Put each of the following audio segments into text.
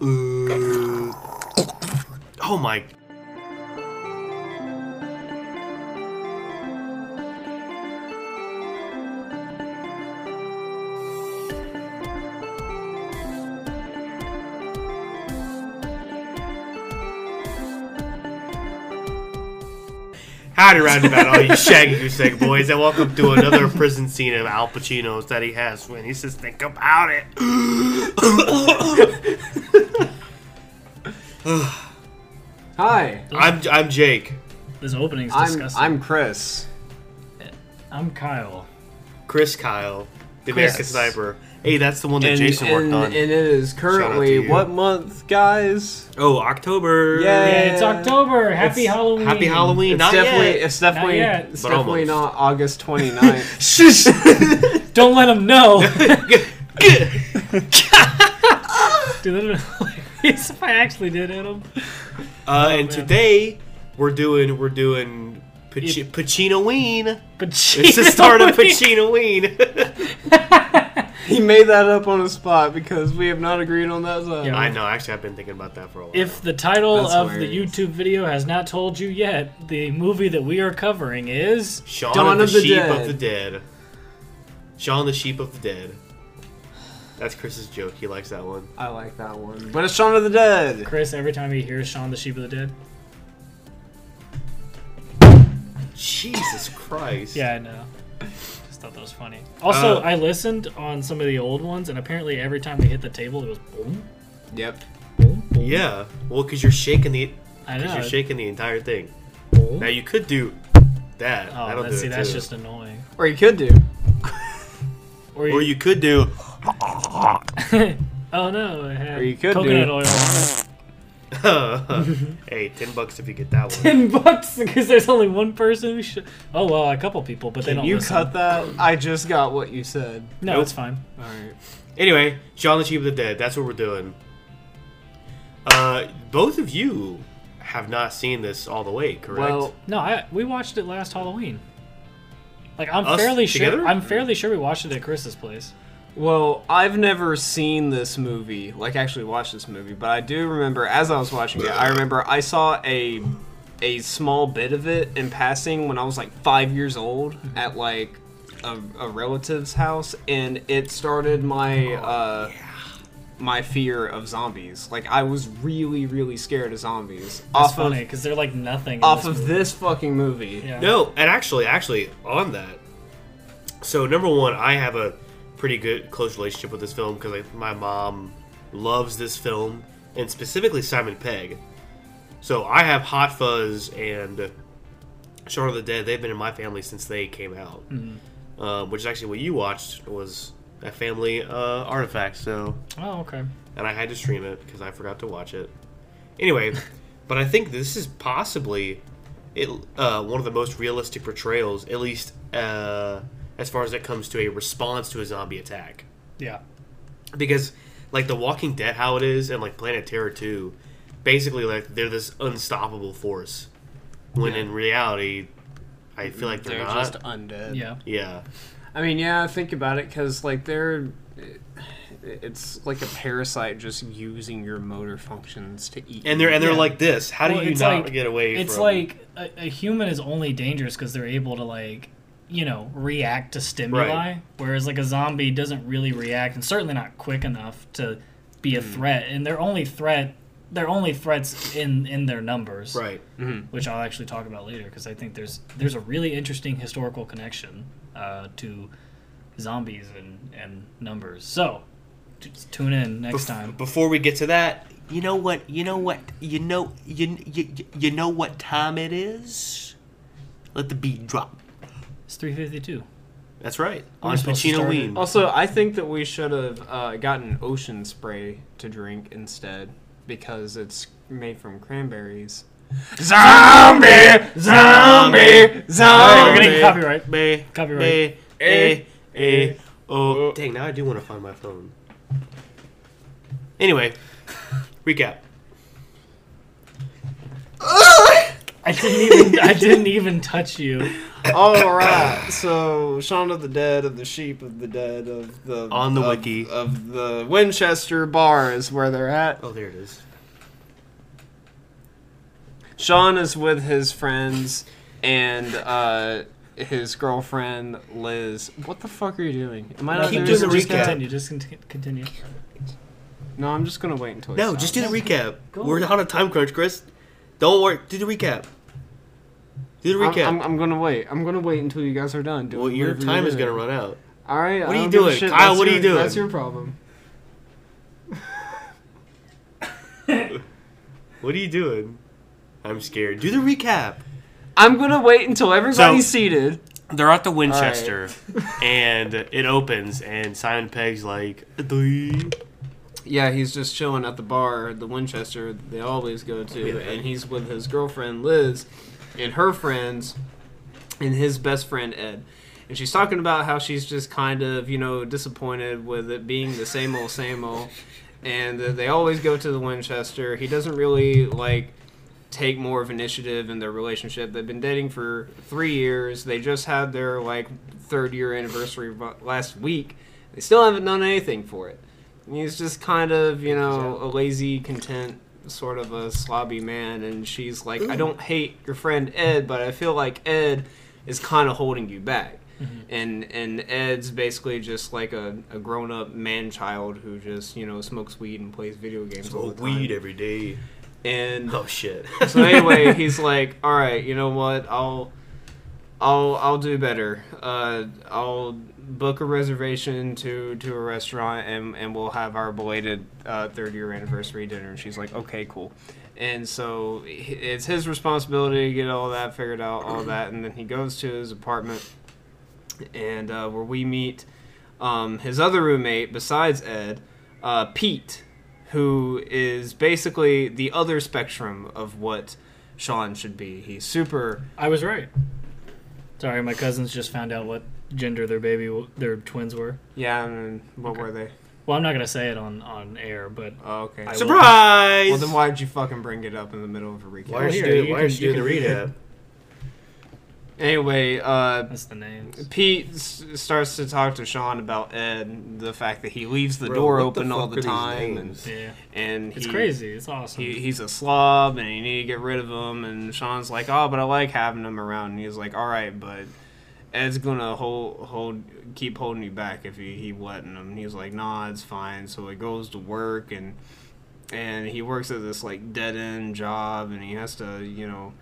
Uh, oh my. Howdy, roundabout, all you shaggy goose egg boys, and welcome to another prison scene of Al Pacino's that he has when he says, "Think about it." Hi, I'm I'm Jake, This opening's I'm disgusting. I'm Chris. I'm Kyle. Chris Kyle, the Chris. American Sniper. Hey, that's the one that And, Jason worked and, on. and it is currently what month, guys? oh, October. Yay. Yeah, it's October. Happy It's- Halloween. Happy Halloween. It's Not definitely yet. it's definitely yet, it's definitely almost. not August 29th. Shush. Don't let them know. Dude, that would be hilarious if I actually did hit him. uh, and man. today we're doing we're doing Pac- It- Pacino-ween. But It's the start of Pacino-ween. he made that up on the spot because we have not agreed on that side. Yeah. I know. Actually, I've been thinking about that for a while. If the title That's of hilarious. the YouTube video has not told you yet, the movie that we are covering is Shaun Dawn of the, of the Sheep Dead. of the Dead. Shaun the Sheep of the Dead. That's Chris's joke. He likes that one. I like that one. But it's Shaun of the Dead. Chris. Every time he hears Shaun the Sheep of the Dead, Jesus Christ. yeah, I know. Just thought that was funny. Also, Uh, I listened on some of the old ones, and apparently every time we hit the table, it was boom, Yep. boom, boom. Yeah. Well, because you're shaking the I because know. you're shaking the entire thing. Boom. Now you could do that. Oh, That'll that's, do see, that's too. just annoying. Or you could do. Or Or you could do. oh no, it had Or you could coconut do- oil on it. hey, ten bucks if you get that one. Ten bucks because there's only one person who should. Oh well, a couple people, but they don't. you listen. cut that? I just got what you said. No, Nope. it's fine. All right. Anyway, Shaun the Sheep of the Dead. That's what we're doing. Uh, both of you have not seen this all the way, correct? Well, No, I we watched it last Halloween. Like I'm Us fairly together? sure. I'm fairly sure we watched it at Chris's place. Well, I've never seen this movie, like actually watched this movie, but I do remember as I was watching it, I remember I saw a a small bit of it in passing when I was like five years old at like a, a relative's house, and it started my uh, my fear of zombies. Like I was really, really scared of zombies That's off funny because they're like nothing. in off this of movie. this fucking movie. Yeah. No, and actually, actually, on that. So number one, I have a pretty good close relationship with this film because like, my mom loves this film and specifically Simon Pegg. So I have Hot Fuzz and Shaun of the Dead. They've been in my family since they came out, uh, which is actually what you watched was a family uh, artifact. So Oh okay. and I had to stream it because I forgot to watch it. Anyway, but I think this is possibly it uh, one of the most realistic portrayals, at least uh, as far as it comes to a response to a zombie attack. Yeah. Because like The Walking Dead, how it is, and like Planet Terror 2, basically like they're this unstoppable force. When Yeah. in reality, I feel like they're, They're not. just undead. Yeah. yeah, I mean, yeah, think about it, because like they're, it's like a parasite just using your motor functions to eat. and they're and they're Yeah. like this. How Well, do you it's not like- get away? From it? It's from... like a, a human is only dangerous because they're able to like you know react to stimuli, Right. whereas like a zombie doesn't really react and certainly not quick enough to be a threat. And their only threat, their only threats in in their numbers, right. which I'll actually talk about later because I think there's there's a really interesting historical connection uh, to zombies and and numbers. So just tune in next Bef- time. Before we get to that, you know what? You know what? You know you you, you know what time it is? Let the beat drop. It's three fifty two. That's right. We're On supposed to Pacino start Ween. Also, I think that we should have uh, gotten ocean spray to drink instead because it's made from cranberries. Zombie, zombie, zombie. we're getting copyright. Bay, Copyright. Bay, Eh, eh, eh. Oh, Oh. dang! Now I do want to find my phone. Anyway, recap. I didn't even I didn't even touch you. All right. So Shaun of the Dead, of the Sheep of the Dead, of the On the of, wiki. of the Winchester bar is where they're at. Oh, there it is. Sean is with his friends and uh, his girlfriend Liz. What the fuck are you doing? Am I No, not keep doing doing just, the just recap. continue. Just con- continue. No, I'm just gonna wait until. he No, stops. just do the recap. Go. We're on a time crunch, Chris. Don't worry. Do the recap. Do the I'm, recap. I'm, I'm gonna wait. I'm gonna wait until you guys are done. doing well, your time is gonna run out. All right. What I are you don't doing? shit. Kyle, That's what are you your- doing? That's your problem. What are you doing? I'm scared. Do the recap. I'm gonna wait until everybody's So- seated. They're at the Winchester, and it opens, and Simon Pegg's like, "Doi." Yeah, he's just chilling at the bar, the Winchester they always go to, Yeah. and he's with his girlfriend Liz and her friends and his best friend Ed. And she's talking about how she's just kind of, you know, disappointed with it being the same old, same old. And uh, they always go to the Winchester. He doesn't really, like, take more of initiative in their relationship. They've been dating for three years. They just had their, like, third year anniversary last week. They still haven't done anything for it. And he's just kind of, you know, a lazy, content, sort of a slobby man. And she's like, I don't hate your friend Ed, but I feel like Ed is kind of holding you back. And and Ed's basically just like a, a grown up man child who just, you know, smokes weed and plays video games all Smoke weed every day. And Oh shit. so anyway, he's like, "All right, you know what? I'll, I'll, I'll do better. Uh, I'll book a reservation to to a restaurant, and and we'll have our belated uh, third year anniversary dinner." And she's like, "Okay, cool." And so it's his responsibility to get all that figured out, all that, and then he goes to his apartment, and uh, where we meet um, his other roommate besides Ed, uh, Pete, who is basically the other spectrum of what Sean should be. He's super. I was right. Sorry, my cousins just found out what gender their baby, their twins were. Yeah, and what Okay. were they? Well, I'm not gonna say it on on air, but Oh, okay. I will- Surprise! well, then why did you fucking bring it up in the middle of a recap? Why are you Here, doing? you Why can- you you the read it. recap? Anyway, uh, that's the names. Pete s- starts to talk to Sean about Ed, the fact that he leaves the Bro, door what the open all the time, and? Yeah, and it's he- crazy. It's awesome. He, he's a slob and you need to get rid of him. And Sean's like, oh, but I like having him around. And he's like, all right, but Ed's gonna hold hold keep holding you back if he he letting him. And he's like, nah, it's fine. So he goes to work and and he works at this like dead end job and he has to you know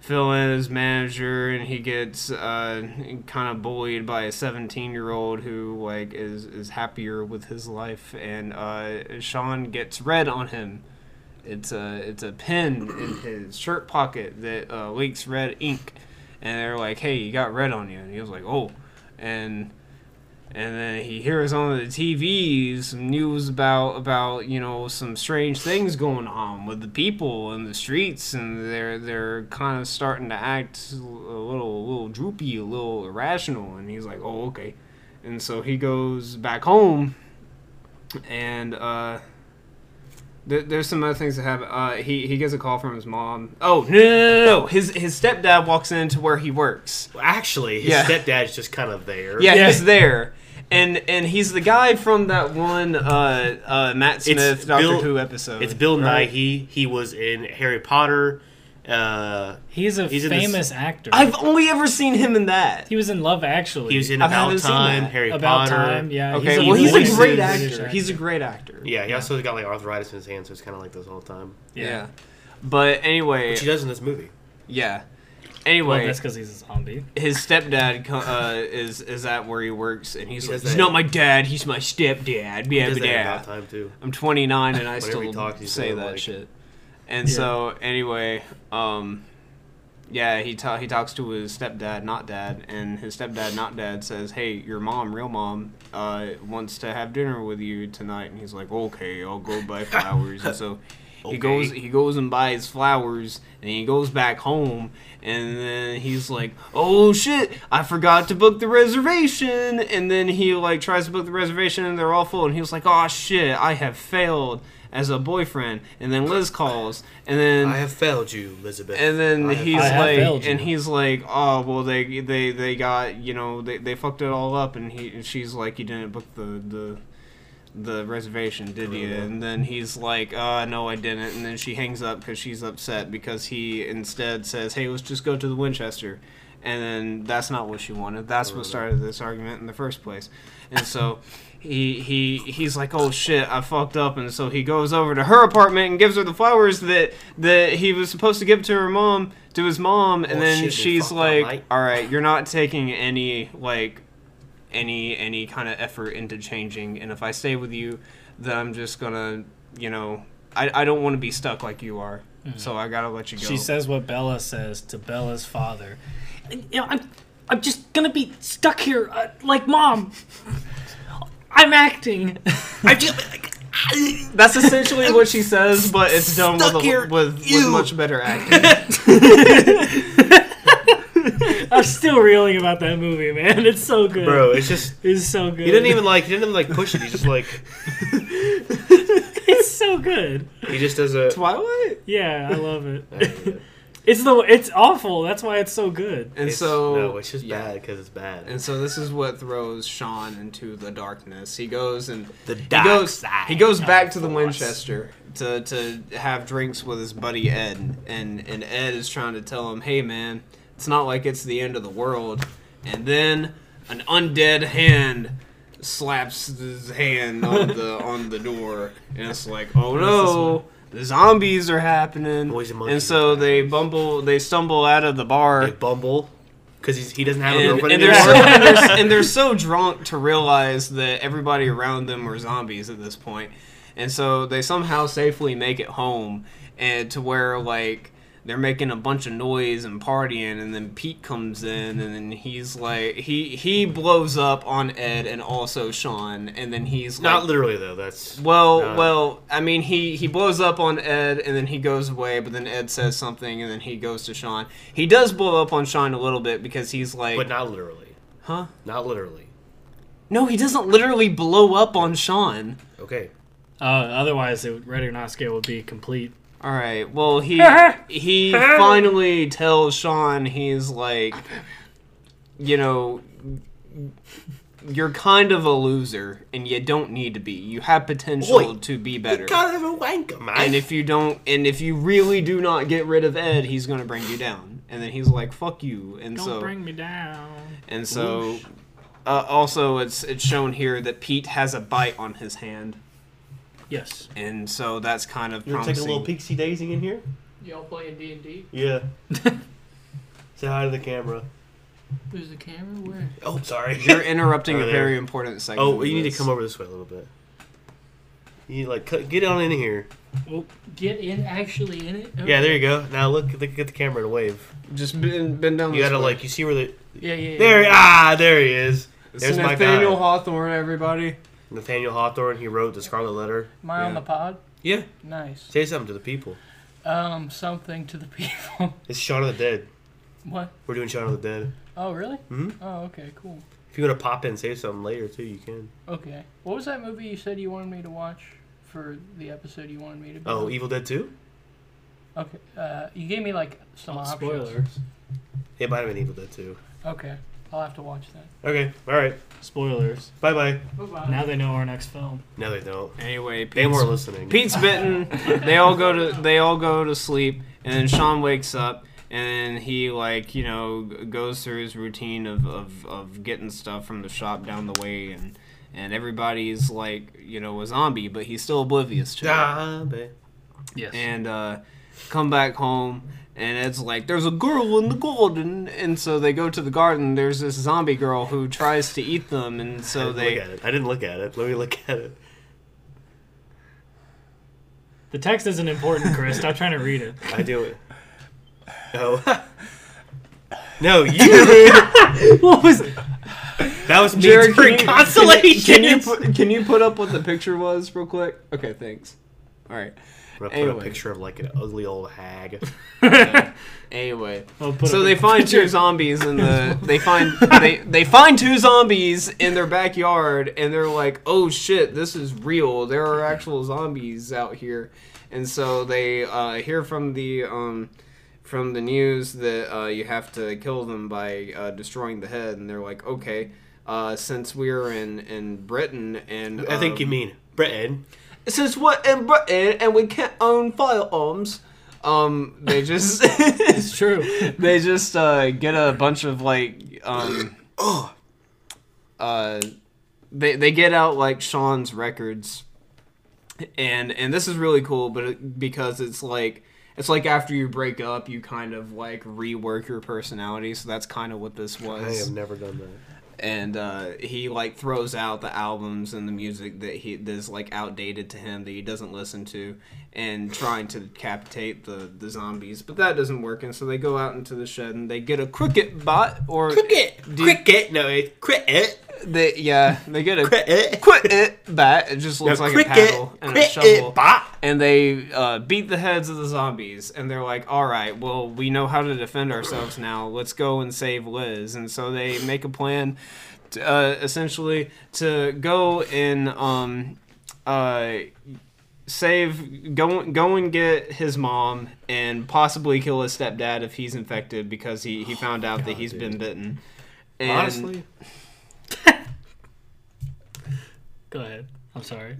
fill in as manager and he gets uh, kind of bullied by a 17 year old who like is is happier with his life and uh, Sean gets red on him it's a it's a pen in his shirt pocket that uh, leaks red ink and they're like hey you got red on you. And he was like oh. And and then he hears on the TV some news about about you know some strange things going on with the people in the streets, and they're they're kind of starting to act a little a little droopy, a little irrational. And he's like, oh okay, and so he goes back home, and uh, there, there's some other things that happen. Uh, he he gets a call from his mom. Oh no no no no! His his stepdad walks into where he works. Actually, his Yeah. stepdad's just kind of there. Yeah, he's there. And and he's the guy from that one uh, uh, Matt Smith Doctor Bill- Who episode. It's Bill? Nighy. He was in Harry Potter. Uh, He's a He's in this- famous actor. I've only ever seen him in that. he was in Love Actually. he was in I About haven't seen Time, that. Harry About Potter. Time. Yeah. Okay, a well he's voices a great British actor. He's a great actor. Yeah, he also got like arthritis in his hand, so it's kind of like this all the time. Yeah. But anyway, Which he does in this movie. yeah. Well, Anyway, that's because he's a zombie. his stepdad co- uh, is is at where he works, and he's He like, does he's that- not my dad, he's my stepdad. He Yeah, does but that in yeah. About Time too. I'm 29 and I Whenever still he talks, he's say that like- shit. And Yeah. so anyway, um, yeah, he ta- he talks to his stepdad, not dad, and his stepdad, not dad, says, "Hey, your mom, real mom, uh, wants to have dinner with you tonight." And he's like, "Okay, I'll go buy flowers." and so he goes he goes and buys flowers, and he goes back home, and then he's like, "Oh shit, I forgot to book the reservation." And then he like tries to book the reservation, and they're all full, and he's like, "Oh shit, I have failed." As a boyfriend, and then Liz calls, and then I have failed you, Elizabeth. and then I have- he's I have failed like, and he's like, oh well, they they they got you know they, they fucked it all up, and he and she's like, you didn't book the the the reservation, did you? And then he's like, uh, no, I didn't. And then she hangs up because she's upset because he instead says, hey, let's just go to the Winchester. And then that's not what she wanted. That's what started this argument in the first place. And so he he he's like, oh shit, I fucked up. And so he goes over to her apartment and gives her the flowers that that he was supposed to give to her mom, to his mom. And Oh, then shit, she's fucked up, like, all right, you're not taking any like any any kind of effort into changing and if i stay with you then i'm just gonna you know i, I don't want to be stuck like you are so i gotta let you go She says what Bella says to Bella's father. You know, I'm, I'm just gonna be stuck here uh, like mom. I'm acting. I feel like that's essentially what she says but it's done with, a, here, with, with much better acting I'm still reeling about that movie, man. It's so good, bro. It's just It's so good. he didn't even like he didn't even like push it. He just like It's so good. he just does a. twilight Yeah, I love it. It's the. It's awful. That's why it's so good. and It's- so no, it's just yeah. bad because it's bad. and so this is what throws Sean into the darkness. He goes and the he goes side he goes back to the Winchester to to have drinks with his buddy Ed, and and Ed is trying to tell him, "Hey man, it's not like it's the end of the world." And then an undead hand slaps his hand on the on the door, and it's like, "Oh no." The zombies are happening, Boys and and so they bumble, they stumble out of the bar, They bumble because he doesn't have a and, girlfriend and they're so, and, they're, and they're so drunk to realize that everybody around them are zombies at this point. And so they somehow safely make it home and to where like they're making a bunch of noise and partying and then pete comes in and then he's like he he blows up on ed and also sean and then he's like Not literally though. That's well, No. well, I mean, he he blows up on Ed, and then he goes away. But then Ed says something, and then he goes to Sean. He does blow up on Sean a little bit because he's like, but not literally. huh? Not literally. No, he doesn't literally blow up on Sean. Okay. Uh, otherwise, it, Ready or Not scale would be complete. All right. Well, he he finally tells Sean he's like, you know, you're kind of a loser, and you don't need to be. You have potential Oi, to be better. You gotta have a wanker, man. And if you don't, and if you really do not get rid of Ed, he's gonna bring you down. And then he's like, "Fuck you." And Don't so, bring me down. and so, uh, also, it's it's shown here that Pete has a bite on his hand, Yes. and so that's kind of you're promising. taking a little pixie daisy in here. Y'all playing D and D? Yeah. Say hi to the camera. Who's the camera? Where? Oh, sorry. You're interrupting Over a there. very important segment. Oh, of you need to this. come over this way a little bit. You need, like cut, get on in here. Well, get in, actually in it. Yeah, there you go. Now look, at the, get the camera and wave. Just bend, bend down. You this gotta way. like, you see where the Yeah, yeah. yeah. there? Ah, there he is. It's There's my Nathaniel guy. Hawthorne, everybody. Nathaniel Hawthorne. He wrote the Scarlet Letter. Am I on the pod? Yeah. Nice. Say something to the people. Um, something to the people. It's Shaun of the Dead. what? We're doing Shaun of the Dead. Oh, really? Mhm. Oh, okay, cool. If you want to pop in and say something later too, you can. Okay. What was that movie you said you wanted me to watch for the episode you wanted me to? Be Oh, on? Evil Dead Two. Okay. Uh, you gave me like some Oh, options. spoilers. It might have been Evil Dead Two. Okay. I'll have to watch that. Okay. All right. Spoilers. Bye bye. Bye bye. Now they know our next film. No, they don't. Anyway, They weren't listening. Pete's bitten. They all go to they all go to sleep, and then Sean wakes up, and he like you know g- goes through his routine of, of, of getting stuff from the shop down the way, and and everybody's like you know a zombie, but he's still oblivious to it. Ah, babe. Yes. And uh, come back home, and it's like, "There's a girl in the garden," and so they go to the garden. There's this zombie girl who tries to eat them, and so didn't they look at it. I didn't look at it. Let me look at it. the text isn't important, Chris. Stop trying to read it. I do it. No. Oh. no, you. What was? That was me Jared, during can you, consolation. Can you, put, can you put up what the picture was real quick? Okay, thanks. All right. I'm gonna put Anyway. a picture of like an ugly old hag. Anyway, so they find two zombies in the they find they they find two zombies in their backyard and they're like, "Oh shit, this is real. There are actual zombies out here." And so they uh, hear from the um from the news that uh, you have to kill them by uh, destroying the head and they're like, "Okay, uh, since we're in in Britain and I think um, you mean Britain. Since we're in Britain and we can't own firearms, um, they just It's true. they just uh, get a bunch of like um, Oh, uh, they they get out like Sean's records, and and this is really cool, but it, because it's like. It's like after you break up, you kind of like rework your personality. So that's kind of what this was. I have never done that. And uh, he like throws out the albums and the music that he that's like outdated to him that he doesn't listen to, and trying to decapitate the the zombies, but that doesn't work. And so they go out into the shed and they get a cricket bot or Cricket, Do- cricket. No, it's cricket, They yeah they get a cricket. cricket bat. It just No, looks like cricket, a paddle and a cricket, shovel. bot. And they uh, beat the heads of the zombies, and they're like, "All right, well, we know how to defend ourselves now. Let's go and save Liz." And so they make a plan, to, uh, essentially, to go and um, uh, save, go, go and get his mom, and possibly kill his stepdad if he's infected because he he found out that God, he's dude. been bitten. And Honestly, Go ahead. I'm sorry.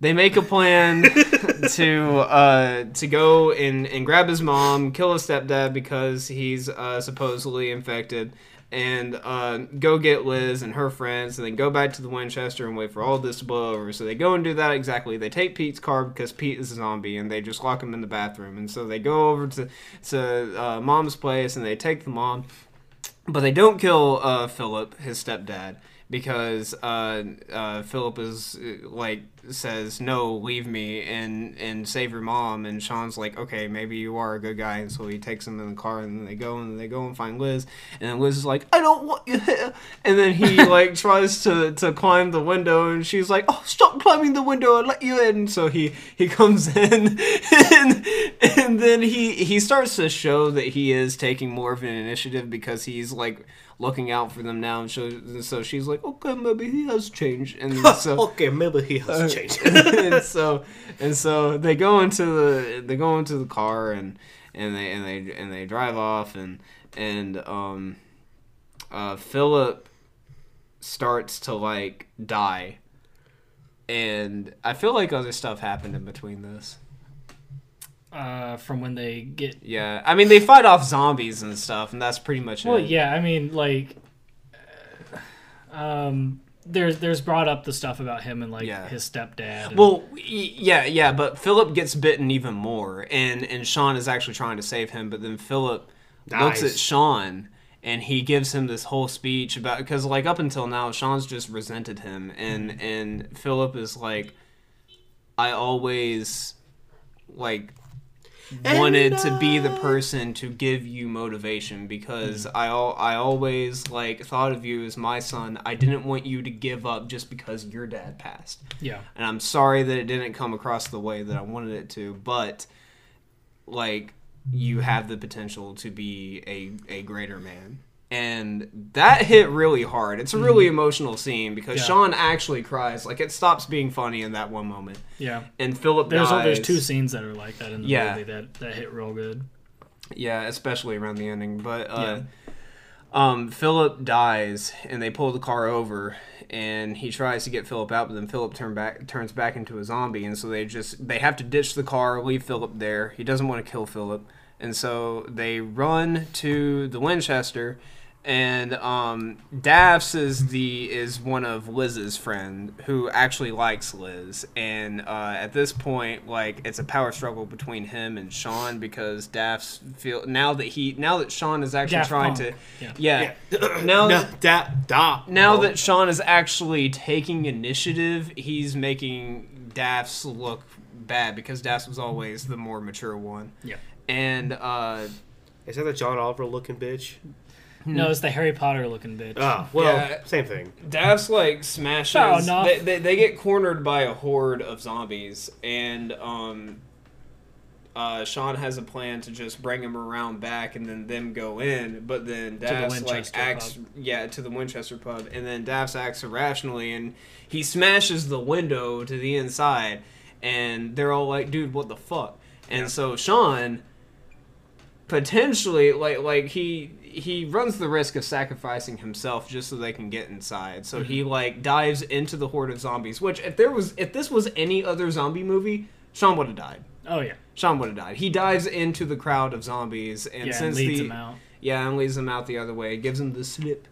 They make a plan to uh, to go and, and grab his mom, kill his stepdad because he's uh, supposedly infected, and uh, go get Liz and her friends, and then go back to the Winchester and wait for all this to blow over. So they go and do that exactly. They take Pete's car because Pete is a zombie, and they just lock him in the bathroom. And so they go over to to uh, mom's place and they take the mom, but they don't kill uh, Philip, his stepdad, because uh, uh, Philip is uh, like says no, leave me and and save your mom. And Sean's like, okay, maybe you are a good guy, and so he takes him in the car, and then they go and they go and find Liz, and then Liz is like, I don't want you here, and then he like tries to to climb the window, and she's like, oh, stop climbing the window, I'll let you in. So he he comes in, and and then he he starts to show that he is taking more of an initiative because he's like looking out for them now and so, and so she's like okay maybe he has changed and so okay, maybe he has changed. and so and so they go into the they go into the car and and they and they and they drive off and and um uh Philip starts to like die and I feel like other stuff happened in between this. Uh, from when they get Yeah, I mean they fight off zombies and stuff, and that's pretty much Well, it. yeah, I mean, like, uh, um, there's there's brought up the stuff about him and like Yeah. his stepdad. and- Well, yeah, yeah, but Philip gets bitten even more, and and Sean is actually trying to save him, but then Philip looks at Sean and he gives him this whole speech about because like up until now Sean's just resented him, and and Philip is like, I always like wanted to be the uh, person to give you motivation because mm. I al- I always like thought of you as my son. I didn't want you to give up just because your dad passed yeah, and I'm sorry that it didn't come across the way that I wanted it to, but like you have the potential to be a a greater man. And that hit really hard. It's a really emotional scene because Yeah. Sean actually cries. Like it stops being funny in that one moment. yeah. And Philip There's dies. there's two scenes that are like that in the Yeah. movie that that hit real good. Yeah, especially around the ending. But uh, Yeah. um, Philip dies, and they pull the car over, and he tries to get Philip out, but then Philip turn back turns back into a zombie, and so they just they have to ditch the car, leave Philip there. He doesn't want to kill Philip, and so they run to the Winchester. And um, Daffs is the is one of Liz's friend who actually likes Liz, and uh, at this point, like it's a power struggle between him and Sean because Daffs feel now that he now that Sean is actually Daft trying Punk. to Yeah. yeah, Yeah. now no, da, da. now Oh. that Sean is actually taking initiative, he's making Daffs look bad because Daffs was always the more mature one. Yeah. And uh, is that the John Oliver looking bitch? No, it's the Harry Potter looking bitch. Oh, well, Yeah. same thing. Daph's like smashes. Fair enough. They, they, they get cornered by a horde of zombies, and um, uh, Sean has a plan to just bring him around back and then them go in. But then the Daph's like Winchester acts, pub. yeah, to the Winchester pub, and then Daph's acts irrationally, and he smashes the window to the inside, and they're all like, "Dude, what the fuck?" And so Sean potentially like like he he runs the risk of sacrificing himself just so they can get inside. So he like dives into the horde of zombies which if there was if this was any other zombie movie sean would have died. Oh yeah, sean would have died. He dives into the crowd of zombies and yeah, and since leads the him out. yeah and leads them out the other way gives them the slip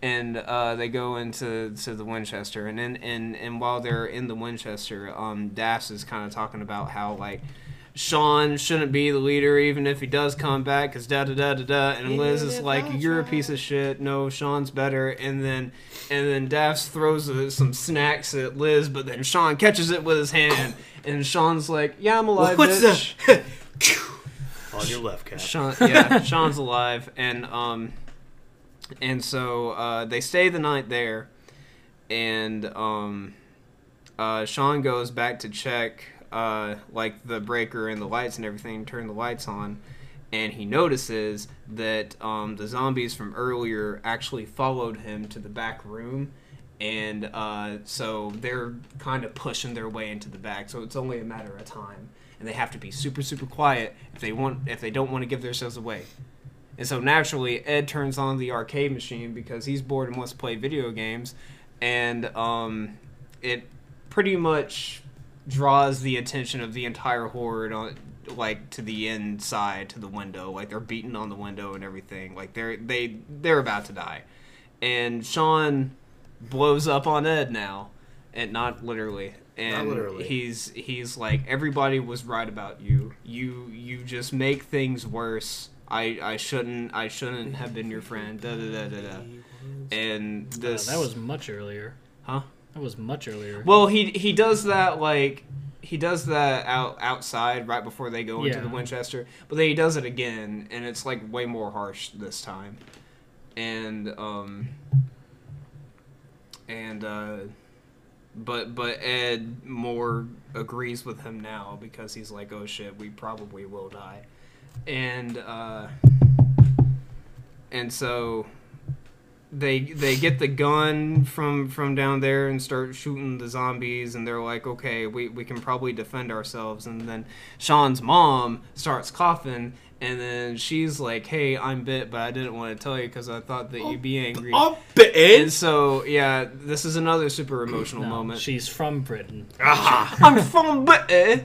and uh, they go into to the Winchester, and then and and while they're in the Winchester, um, Daphs is kind of talking about how like Sean shouldn't be the leader even if he does come back because da da da da da and Liz is like you're a piece of shit no Sean's better and then and then Daphs throws uh, some snacks at Liz but then Sean catches it with his hand and Sean's like yeah I'm alive What's bitch. that? On your left, Cap. Sean, yeah, Sean's alive, and um, and so uh, they stay the night there, and um, uh, Sean goes back to check uh, like the breaker and the lights and everything, turn the lights on, and he notices that um, the zombies from earlier actually followed him to the back room. And uh, so they're kind of pushing their way into the back, so it's only a matter of time and they have to be super super quiet if they want if they don't want to give themselves away. And so naturally, Ed turns on the arcade machine because he's bored and wants to play video games, and um, it pretty much draws the attention of the entire horde on like to the inside to the window like they're beating on the window and everything like they're they they're about to die. And sean blows up on ed now and not literally and literally. he's he's like everybody was right about you. You you just make things worse. I i shouldn't i shouldn't have been your friend. Da da da da da. And Uh, that was much earlier. huh That was much earlier. well, he he does that like he does that out outside right before they go into Yeah. the Winchester, but then he does it again, and it's like way more harsh this time, and um and uh, but but Ed more agrees with him now because he's like, oh shit, we probably will die, and uh, and so they they get the gun from from down there and start shooting the zombies and they're like okay we, we can probably defend ourselves and then sean's mom starts coughing and then she's like hey i'm bit but i didn't want to tell you because i thought that you'd be angry I'm bitten. and so yeah this is another super emotional No, moment She's from Britain. Ah. i'm from Britain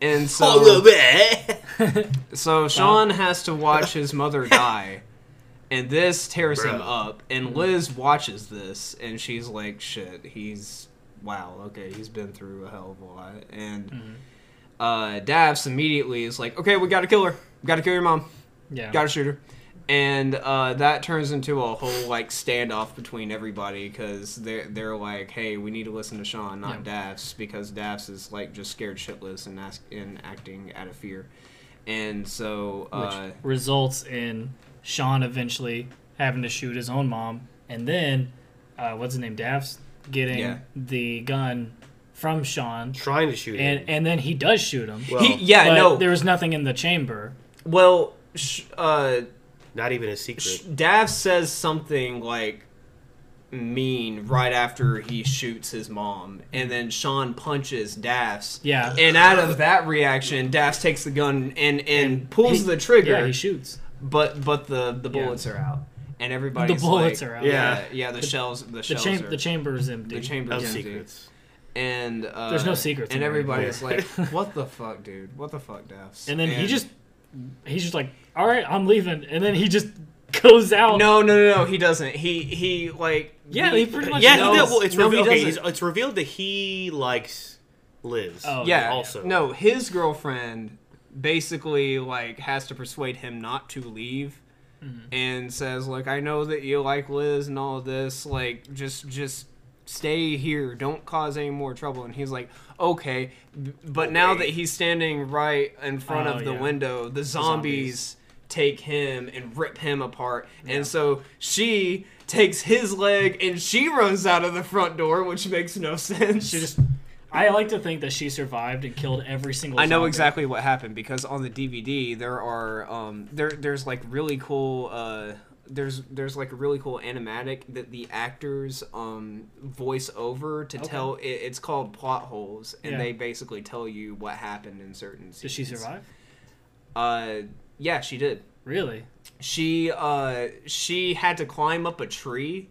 and so Oh, so Sean has to watch his mother die, and this tears him up. And Liz watches this, and she's like, "Shit, he's wow. Okay, he's been through a hell of a lot." And Mm-hmm. uh, Davs immediately is like, "Okay, we got to kill her. We got to kill your mom. Yeah. Got to shoot her." And uh, that turns into a whole like standoff between everybody because they're they're like, "Hey, we need to listen to Sean, not Davs, because Davs is like just scared shitless and ask, and acting out of fear." And so, Which uh, results in Sean eventually having to shoot his own mom, and then uh, what's his name, Daffs, getting Yeah. the gun from Sean, Trying to shoot and him. and then he does shoot him. Well, he, yeah, but no, there was nothing in the chamber. Well, sh- uh, not even a secret. sh- Dav says something like mean right after he shoots his mom, and then Sean punches Daffs. Yeah. And out of that reaction, Daffs takes the gun and and pulls He- the trigger, Yeah, he shoots. But but the the Yeah. bullets are out, and everybody's The bullets like- are out. Yeah, Yeah. yeah, the, shells the The, shells cham- are the chamber is empty. the chamber No is empty. secrets. and uh, There's no secrets and everybody's Yeah. like, "What the fuck, dude? What the fuck, Daffs?" And then he just he's just like, all right, I'm leaving, and then he just goes out. No, no, no, no. He doesn't. He he like Yeah, he pretty much Yeah, No, he did. Well, it's no, he revealed. Okay, it's revealed that he likes Liz. Oh, yeah. also. no. His girlfriend basically like has to persuade him not to leave, mm-hmm. and says like, "I know that you like Liz and all of this. Like, just just stay here. Don't cause any more trouble." And he's like, "Okay." But now that he's standing right in front Oh, of the yeah. window, the zombies. take him and rip him apart. And so she takes his leg and she runs out of the front door, which makes no sense. She just. I like to think that she survived and killed every single. I know zombie. exactly what happened because on the DVD there are um there there's like really cool uh there's there's like a really cool animatic that the actors um voice over to Okay. tell it, it's called plot holes and Yeah. they basically tell you what happened in certain scenes. Did she survive? Uh yeah, she did. Really? She uh she had to climb up a tree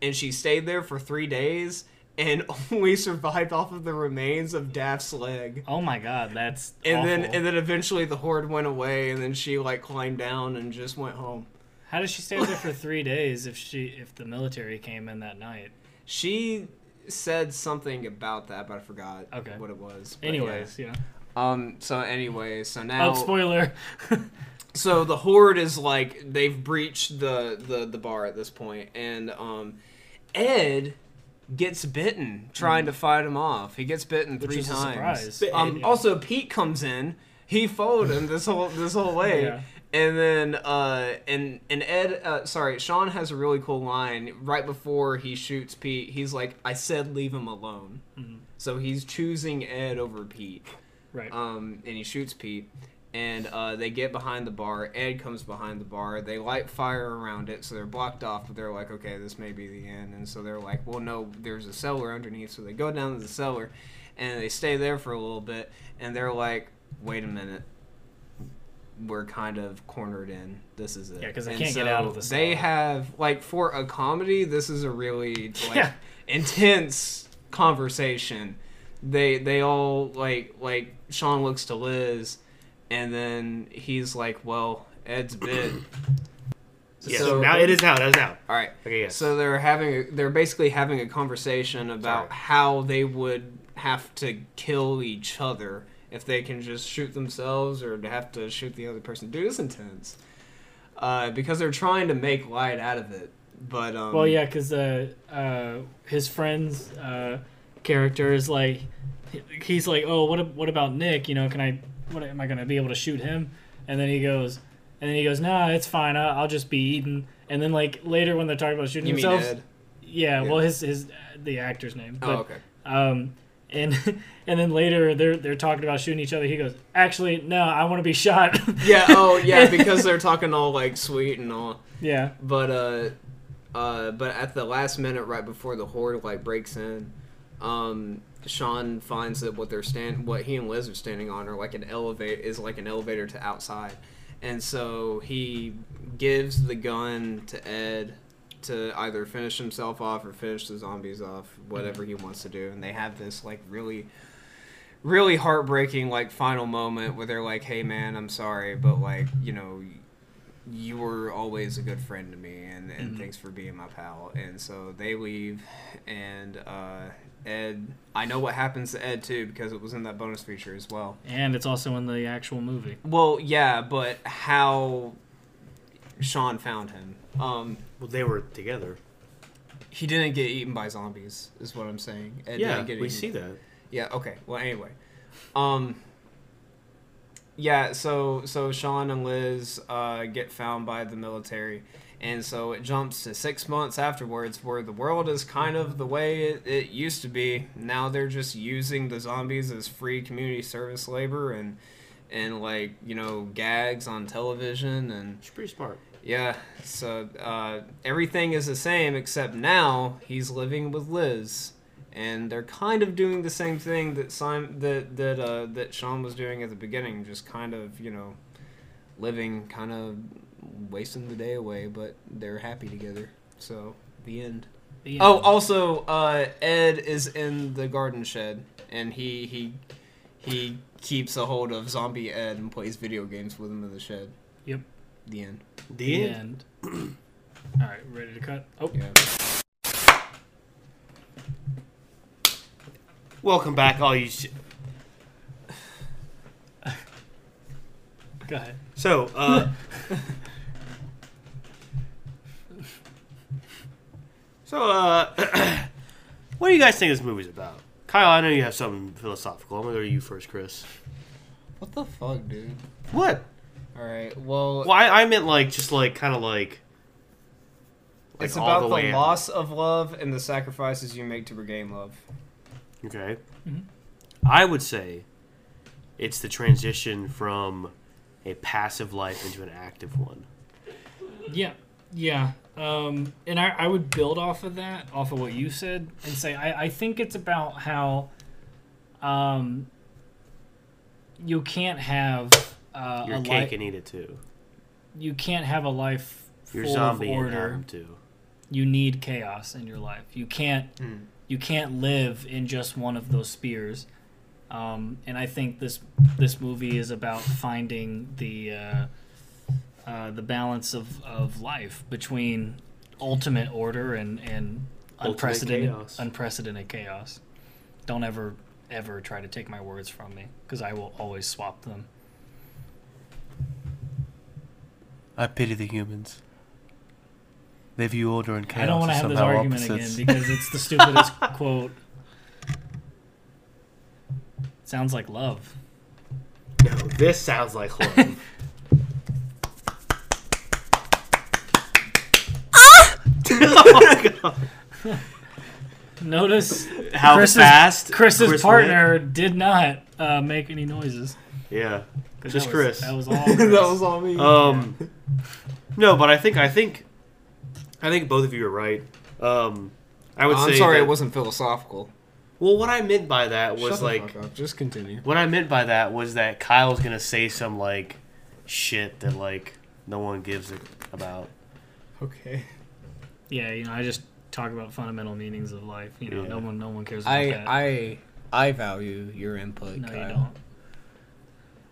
and she stayed there for 3 days and only survived off of the remains of Daph's leg. Oh my god, that's. And then and then eventually the horde went away and then she like climbed down and just went home. how did she stay there for three days if she if the military came in that night? She said something about that, but I forgot Okay. what it was. But Anyways, yeah. yeah. Um so anyway, so now Oh, spoiler. so the horde is like they've breached the the the bar at this point and um Ed gets bitten trying to fight him off. He gets bitten Which three is a times. surprise. Um, Yeah. Also, Pete comes in. He followed him this whole this whole way, Yeah. and then uh, and and Ed, uh, sorry, Sean has a really cool line right before he shoots Pete. He's like, "I said leave him alone." Mhm. So he's choosing Ed over Pete Right. um, and he shoots Pete. And uh, they get behind the bar. Ed comes behind the bar. They light fire around it, so they're blocked off. But they're like, okay, this may be the end. And so they're like, well, no, there's a cellar underneath. So they go down to the cellar, and they stay there for a little bit. And they're like, wait a minute, we're kind of cornered in. This is it. Yeah, 'cause they And can't get out of the Cellar. They have like for a comedy, this is a really like Yeah. intense conversation. They they all like like Sean looks to Liz, and then he's like, "Well, Ed's bit." Yes, So- now it is out. It is out. All right. Okay, yes. So they're having a, they're basically having a conversation about Sorry. how they would have to kill each other if they can just shoot themselves or have to shoot the other person. Dude, it's intense. Uh, because they're trying to make light out of it, but um, Well, yeah, because uh, uh, his friend's uh, character is like, he's like, oh, what what about Nick? You know, can I? What am I gonna be able to shoot him? And then he goes, and then he goes, nah, it's fine. I'll, I'll just be eaten. And then like later when they're talking about shooting you mean Ed? yeah, Yeah. well, his his the actor's name. But, Oh, okay. Um, and and then later they're they're talking about shooting each other. He goes, actually, no, I want to be shot. Yeah. Oh, yeah. Because they're talking all like sweet and all. yeah, But uh, uh, but at the last minute, right before the horde like breaks in, um, Sean finds that what they're stand, what he and Liz are standing on, are like an elevate is like an elevator to outside, and so he gives the gun to Ed to either finish himself off or finish the zombies off, whatever he wants to do, and they have this like really. Really heartbreaking, like final moment where they're like, "Hey, man, I'm sorry, but like, you know, you were always a good friend to me and, and Mhm. thanks for being my pal and so they leave and uh, ed i know what happens to ed too because it was in that bonus feature as well and it's also in the actual movie. well yeah but how sean found him um, well, they were together. he didn't get eaten by zombies is what i'm saying ed yeah, didn't get we eaten. see that. Yeah. Okay. Well, anyway, um, yeah. So so Sean and Liz uh, get found by the military, and so it jumps to six months afterwards, where the world is kind of the way it, it used to be. Now they're just using the zombies as free community service labor and and like you know gags on television and She's pretty smart. yeah, so uh, everything is the same except now he's living with Liz, and they're kind of doing the same thing that Simon, that that uh, that Sean was doing at the beginning, just kind of you know living, kind of wasting the day away, but they're happy together. So the end. The Oh, also uh, Ed is in the garden shed, and he he he keeps a hold of Zombie Ed and plays video games with him in the shed. Yep. The end. The The end. end. All right, ready to cut? Oh, Yeah. Welcome back, all you. Sh- go ahead. so, uh, so, uh, what do you guys think this movie's about? Kyle, I know you have something philosophical. I'm gonna go to you first, Chris. What the fuck, dude? What? All right. Well, Well, I, I meant like just like kind of like. like it's all about the, way out. loss of love and the sacrifices you make to regain love. Okay. Mhm. I would say it's the transition from a passive life into an active one. Yeah, yeah. Um, and I, I would build off of that, off of what you said, and say I, I think it's about how um, you can't have uh, Your a cake life. and eat it too. You can't have a life Your full zombie of and order. too. You need chaos in your life. You can't Hmm. you can't live in just one of those spheres. Um, and I think this this movie is about finding the uh, uh, the balance of, of life between ultimate order and, and Ultimate unprecedented chaos. unprecedented chaos. Don't ever ever try to take my words from me because I will always swap them. I pity the humans. They view order and chaos I don't want to as have this somehow argument opposites. again because it's the stupidest quote. Sounds like love. No, this sounds like love. oh! Notice How Chris's- fast Chris's Chris partner did not uh, make any noises. Yeah, Just that was- Chris. That was all. that was all me. Um, no, but I think I think I think both of you are right. Um, I would I'm say. sorry, that- it wasn't philosophical. Well, what I meant by that was Shut like up. Just continue. what I meant by that was that Kyle's gonna say some like shit that like no one gives a about. Okay. Yeah, you know, I just talk about fundamental meanings of life. You know, Yeah. no one, no one cares about I that. I I value your input. no, you Kyle. don't.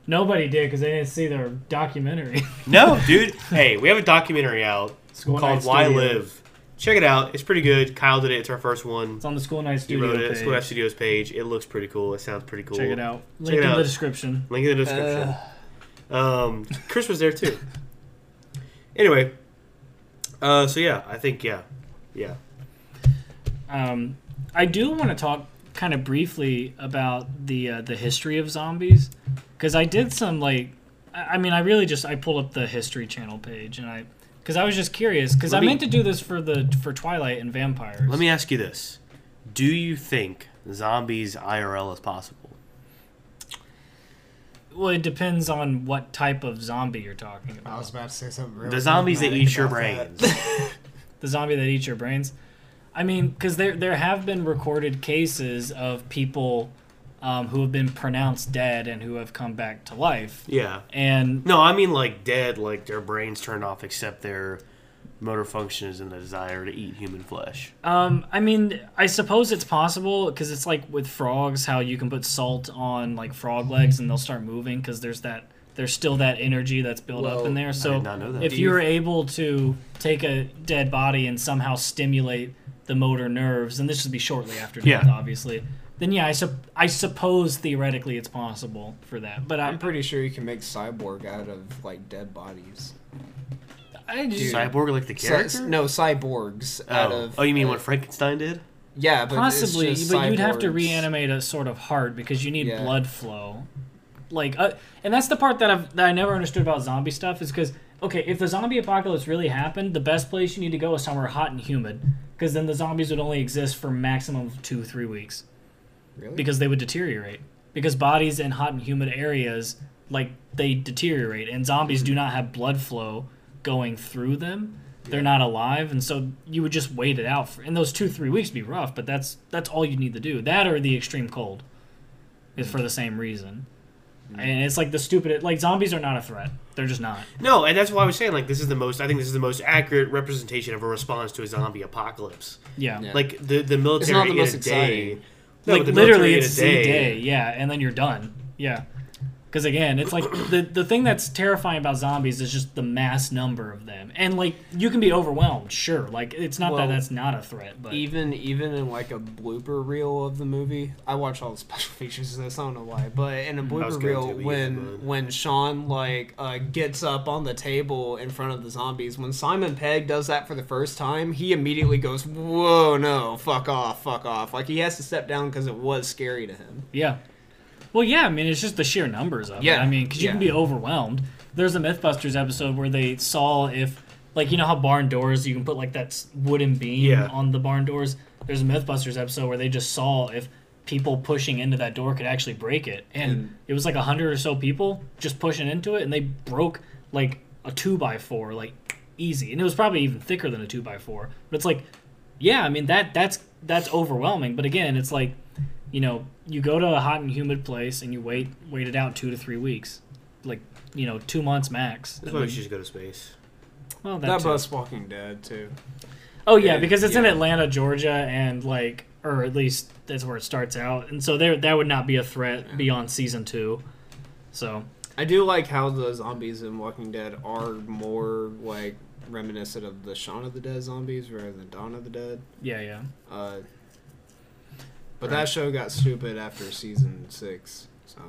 Nobody did because they didn't see their documentary. No, dude. hey, we have a documentary out School called Night Why Studio. Live. Check it out. It's pretty good. Kyle did it. It's our first one. It's on the School Night He Studio wrote it. page. School Night Studios page. It looks pretty cool. It sounds pretty cool. Check it out. Check Link it in out. the description. Link in the description. Uh, Um, Chris was there too. Anyway, uh, so yeah, I think yeah, yeah. Um, I do want to talk kind of briefly about the uh, the history of zombies because I did some like I I mean I really just I pulled up the History Channel page and I because I was just curious because I me- meant to do this for the for Twilight and vampires. Let me ask you this: Do you think zombies IRL is possible? Well, it depends on what type of zombie you're talking about. I was about to say something. Really The zombies that eat your brains. the zombie that eats your brains. I mean, because there there have been recorded cases of people um, who have been pronounced dead and who have come back to life, yeah. and No, I mean like dead, like their brains turned off, except their motor function is in the desire to eat human flesh. Um, I mean, I suppose it's possible because it's like with frogs, how you can put salt on like frog legs and they'll start moving because there's that there's still that energy that's built up in there. I So did not know that. if you you- were able to take a dead body and somehow stimulate the motor nerves, and this would be shortly after death, Yeah. obviously. Then yeah, I, sup- I suppose theoretically it's possible for that, but I, I'm pretty sure you can make cyborg out of like dead bodies. I just Dude. Cyborg like the character? Cy- no, cyborgs out oh. of. oh, you mean uh, what Frankenstein did? Yeah, but it's possibly, just but you'd have to reanimate a sort of heart because you need Yeah. blood flow. Like, uh, and that's the part that I've that I never understood about zombie stuff is because okay, if the zombie apocalypse really happened, the best place you need to go is somewhere hot and humid because then the zombies would only exist for maximum of two three weeks Really? because they would deteriorate because bodies in hot and humid areas like they deteriorate and zombies do not have blood flow going through them they're not alive and so you would just wait it out for and those two three weeks would be rough but that's that's all you need to do that or the extreme cold is for the same reason mm. and it's like the stupid like zombies are not a threat they're just not No, and that's why I was saying like this is the most. I think this is the most accurate representation of a response to a zombie apocalypse. yeah, Yeah. Like the the military It's not the in most a day. exciting. No, like the literally military in it's a the day yeah and then you're done yeah because again it's like the the thing that's terrifying about zombies is just the mass number of them and like you can be overwhelmed sure like it's not Well, that that's not a threat but even even in like a blooper reel of the movie, I watch all the special features of this. I don't know why, but in a Mm, blooper reel, to, but yeah, when but- when Shaun like uh, gets up on the table in front of the zombies, when Simon Pegg does that for the first time, he immediately goes, "Whoa, no, fuck off, fuck off!" Like he has to step down because it was scary to him. yeah well yeah i mean it's just the sheer numbers of it Yeah, i mean because you can be overwhelmed there's a MythBusters episode where they saw if, like, you know how barn doors you can put like that wooden beam Yeah. on the barn doors. There's a MythBusters episode where they just saw if people pushing into that door could actually break it, and And- it was like a hundred or so people just pushing into it, and they broke like a two by four, like easy, and it was probably even thicker than a two by four. But it's like, yeah, I mean that that's that's overwhelming. But again, it's like, you know, you go to a hot and humid place and you wait wait it out two to three weeks, like you know, two months max. That's why we should just go to space. well, that That too. bus Walking Dead too. Oh yeah, Yeah, because it's in. Atlanta, Georgia, and like, or at least that's where it starts out, and so there that would not be a threat beyond season two. So I do like how the zombies in Walking Dead are more like reminiscent of the Shaun of the Dead zombies rather than Dawn of the Dead. yeah, yeah. Uh, but Right. that show got stupid after season six. So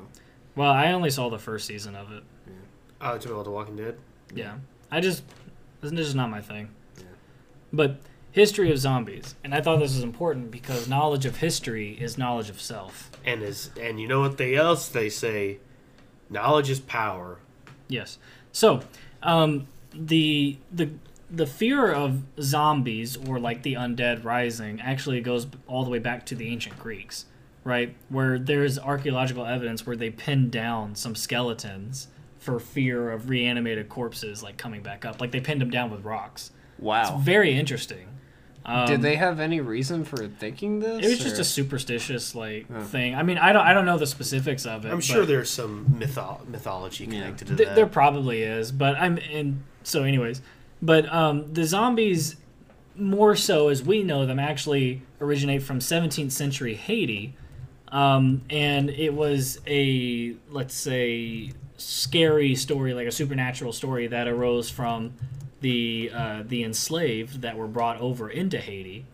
Well, I only saw the first season of it. Yeah. Oh, it's about The Walking Dead. Yeah, I just this is just not my thing. Yeah. But history of zombies, and I thought this was important because knowledge of history is knowledge of self. And is and you know what they else they say, knowledge is power. Yes. So, um, the the the fear of zombies or like the undead rising actually goes all the way back to the ancient Greeks, right? Where there's archaeological evidence where they pinned down some skeletons for fear of reanimated corpses like coming back up. Like they pinned them down with rocks. wow. It's very interesting. Um, Did they have any reason for thinking this? It was just a superstitious like Oh. thing. I mean, I don't I don't know the specifics of it. I'm sure there's some mytho- mythology Yeah. connected to Th- that. there probably is, but I'm and so anyways, but um, the zombies more so as we know them actually originate from 17th century Haiti, um, and it was a let's say scary story, like a supernatural story that arose from the uh, the enslaved that were brought over into Haiti.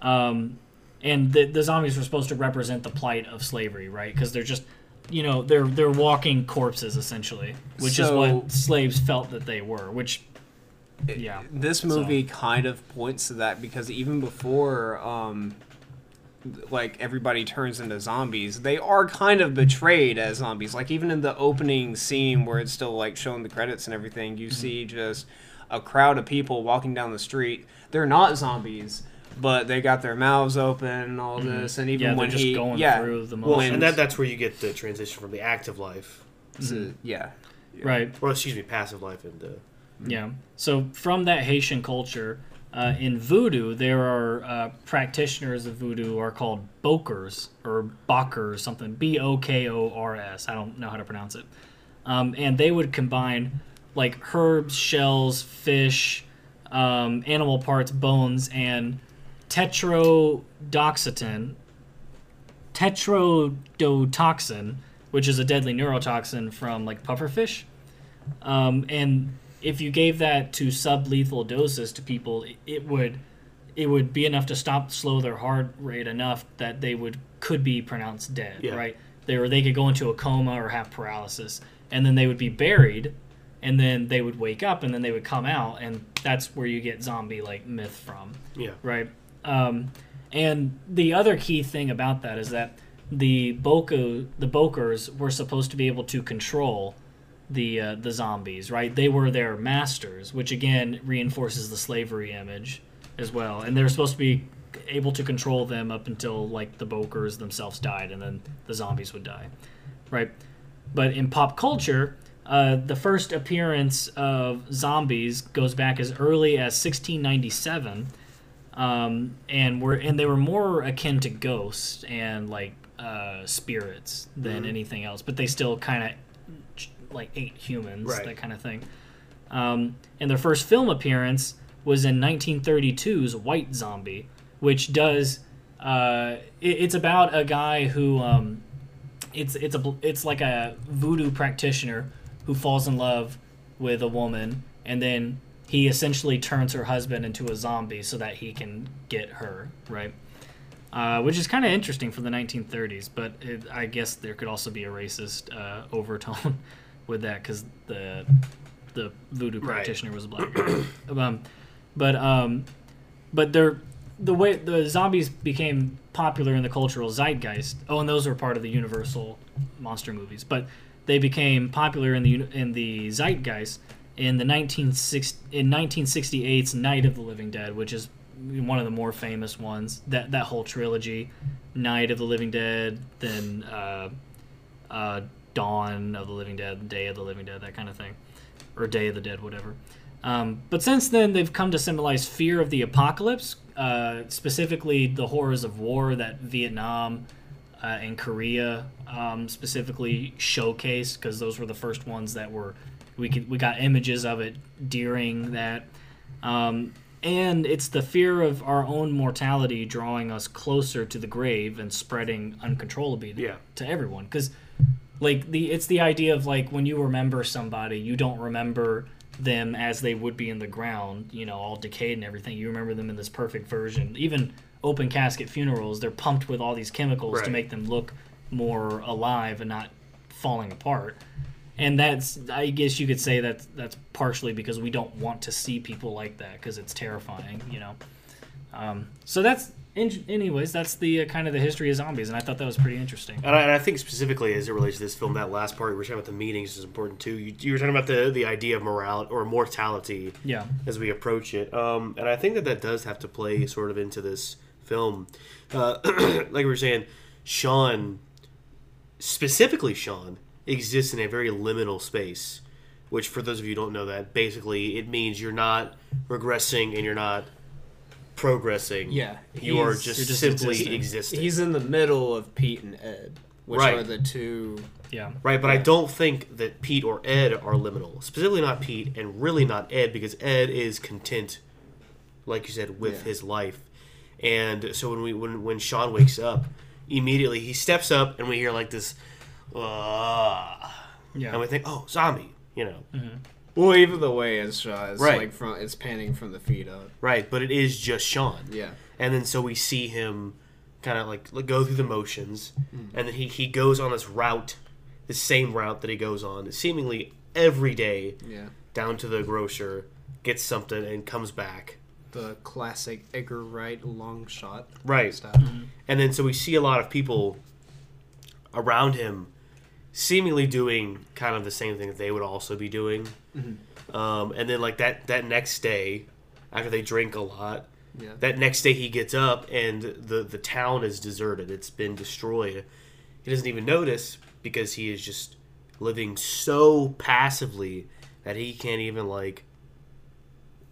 Um, and the, the zombies were supposed to represent the plight of slavery, right? Because they're just, you know, they're they're walking corpses essentially, which is what slaves felt that they were. Which, yeah, This movie kind of points to that because even before, um, like everybody turns into zombies, they are kind of betrayed as zombies. Like even in the opening scene where it's still like showing the credits and everything, Mm-hmm. you see just a crowd of people walking down the street. They're not zombies. But they got their mouths open and all this, and even Mm-hmm. Yeah, they're when just he, going yeah, through the well, motions. and that that's where you get the transition from the active life, so- yeah, right. or excuse me, passive life into Yeah. So from that Haitian culture, uh, in voodoo, there are uh, practitioners of voodoo are called bokors or bokors, something B O K O R S. I don't know how to pronounce it. Um, and they would combine like herbs, shells, fish, um, animal parts, bones, and tetrodotoxin, tetrodotoxin, which is a deadly neurotoxin from like pufferfish. Um, and if you gave that to sublethal doses to people, it, would it would be enough to stop slow their heart rate enough that they would could be pronounced dead. Yeah. Right? They or they could go into a coma or have paralysis, and then they would be buried, and then they would wake up, and then they would come out, and that's where you get zombie like myth from yeah. right? Um, and the other key thing about that is that the Boko, the Bokors were supposed to be able to control the uh, the zombies, right? They were their masters, which again reinforces the slavery image as well. And they're supposed to be able to control them up until like the Bokors themselves died, and then the zombies would die, right? But in pop culture, uh, the first appearance of zombies goes back as early as 1697 um, and were and they were more akin to ghosts and like uh, spirits than anything else, but they still kind of like eight humans, Right. that kind of thing. Um, and their first film appearance was in 1932's White Zombie, which does uh, it, it's about a guy who um, it's it's a it's like a voodoo practitioner who falls in love with a woman and then he essentially turns her husband into a zombie so that he can get her right uh, which is kind of interesting for the 1930s but it, i guess there could also be a racist uh, overtone with that because the the voodoo Right. practitioner was a black guy um, but um, but they're the way the zombies became popular in the cultural zeitgeist. Oh, and those were part of the Universal monster movies. But they became popular in the in the zeitgeist in the 1960 in 1968's Night of the Living Dead, which is one of the more famous ones. That that whole trilogy, Night of the Living Dead, then uh, uh, Dawn of the Living Dead, Day of the Living Dead, that kind of thing, or Day of the Dead, whatever. Um, but since then, they've come to symbolize fear of the apocalypse, uh, specifically the horrors of war that Vietnam uh, and Korea um, specifically showcased, because those were the first ones that were we could we got images of it during that. Um, and it's the fear of our own mortality drawing us closer to the grave and spreading uncontrollably Yeah. to everyone because like the it's the idea of like when you remember somebody you don't remember them as they would be in the ground you know all decayed and everything. You remember them in this perfect version. Even open casket funerals they're pumped with all these chemicals to make them look more alive and not falling apart. And that's i guess you could say that that's partially because we don't want to see people like that because it's terrifying you know? Um, so that's in, anyways that's the uh, kind of the history of zombies and i thought that was pretty interesting And I, and I think specifically as it relates to this film, that last part we were talking about the meetings is important too. You, you were talking about the the idea of morality or mortality yeah as we approach it, um, and I think that that does have to play sort of into this film. Uh, like we were saying, Shaun, specifically Shaun, exists in a very liminal space. Which, for those of you who don't know that, basically it means you're not regressing and you're not progressing. Yeah, you are just, just simply existing. existing. He's in the middle of Pete and Ed, which Right. are the two. yeah Right, but I don't think that Pete or Ed are liminal. Specifically, not Pete, and really not Ed, because Ed is content, like you said, with Yeah. his life. And so when we when when Shaun wakes up, immediately he steps up, and we hear like this, ah, yeah and we think, oh, zombie, you know, Well, even the way it's shot, it's Right. like from it's panning from the feet up. right? But it is just Shaun. Yeah, and then so we see him kind of like like, go through the motions hmm. and then he, he goes on this route the same route that he goes on seemingly every day yeah. down to the grocer gets something and comes back The classic Edgar Wright long shot right stuff. Mm-hmm. and then so we see a lot of people around him seemingly doing kind of the same thing that they would also be doing. Mm-hmm. Um, and then like that that next day after they drink a lot Yeah, that next day he gets up and the the town is deserted. It's been destroyed. He doesn't even notice because he is just living so passively that he can't even like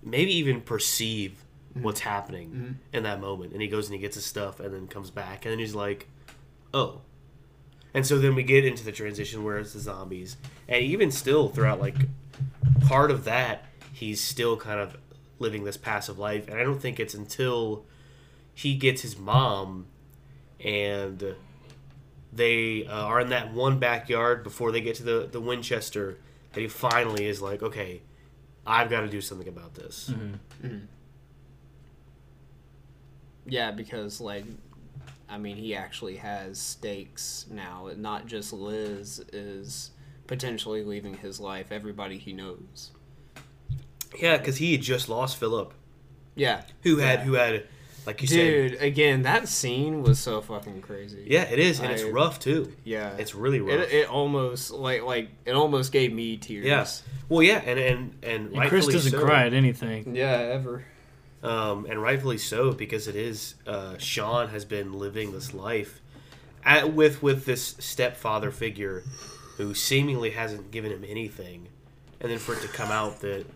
maybe even perceive mm-hmm. what's happening mm-hmm. in that moment. And he goes and he gets his stuff and then comes back. And then he's like oh and so then we get into the transition where it's the zombies. And even still throughout like part of that he's still kind of living this passive life. And i don't think it's until he gets his mom and they uh, are in that one backyard before they get to the, the winchester that he finally is like okay i've got to do something about this. Yeah, because like, I mean, he actually has stakes now. Not just Liz is potentially leaving his life. Everybody he knows. yeah because he had just lost philip Yeah, who had Yeah. who had like you said dude. Again, that scene was so fucking crazy. yeah it is and it's rough too yeah. it's really rough It, it almost like like it almost gave me tears. Yes. Well, yeah, and and and, And Chris rightfully doesn't so. cry at anything. Yeah, ever. Um, and rightfully so because it is uh, Shaun has been living this life at, with with this stepfather figure who seemingly hasn't given him anything, and then for it to come out that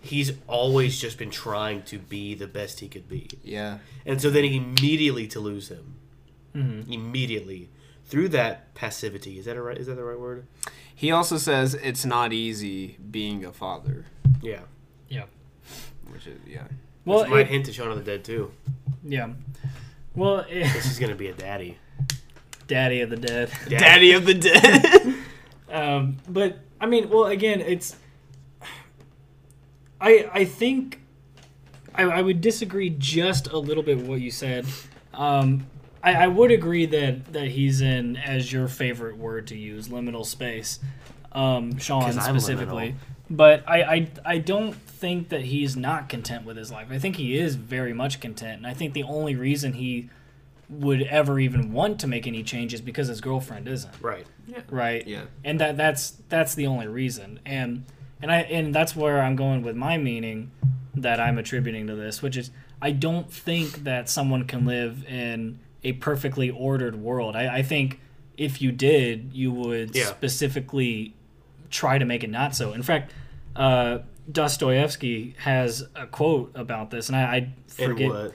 he's always just been trying to be the best he could be, Yeah. and so then immediately to lose him, Mhm. immediately through that passivity is that a right is that the right word? He also says it's not easy being a father, Yeah, Yeah. which is yeah. Well, which might it- hint to Shaun of the Dead too. yeah. Well, it, This is gonna be a daddy. Daddy of the Dead. Daddy of the dead. Um, but I mean, well, again, it's. I I think I, I would disagree just a little bit with what you said. Um, I, I would agree that that he's in as your favorite word to use, liminal space. Um, Shaun 'Cause I'm specifically, liminal. But I, I I don't think that he's not content with his life. I think he is very much content, and I think the only reason he would ever even want to make any changes because his girlfriend isn't Right. Yeah. right Yeah. and that that's that's the only reason and and i and that's where i'm going with my meaning that i'm attributing to this which is i don't think that someone can live in a perfectly ordered world i, I think if you did you would Yeah. specifically try to make it not so in fact uh Dostoevsky has a quote about this, and I, I And forget. what?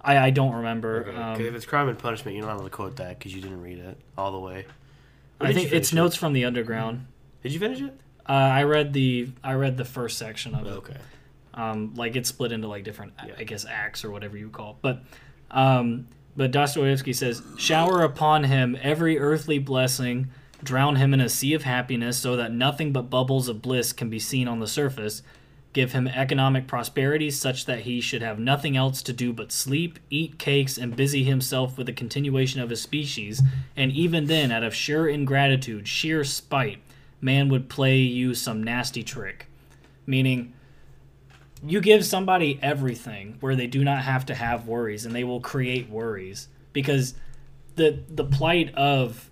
I, I don't remember. Okay. Um, 'Cause if it's crime and punishment, you're not allowed to quote that because you didn't read it all the way. Or I think it's it? notes from the underground. Did you finish it? Uh, I read the I read the first section of it. Okay. um, like it's split into like different Yeah. i guess acts or whatever you call it but um, but dostoevsky says shower upon him every earthly blessing drown him in a sea of happiness so that nothing but bubbles of bliss can be seen on the surface give him economic prosperity such that he should have nothing else to do but sleep eat cakes and busy himself with the continuation of his species and even then out of sheer ingratitude sheer spite man would play you some nasty trick. Meaning you give somebody everything where they do not have to have worries and they will create worries because the the plight of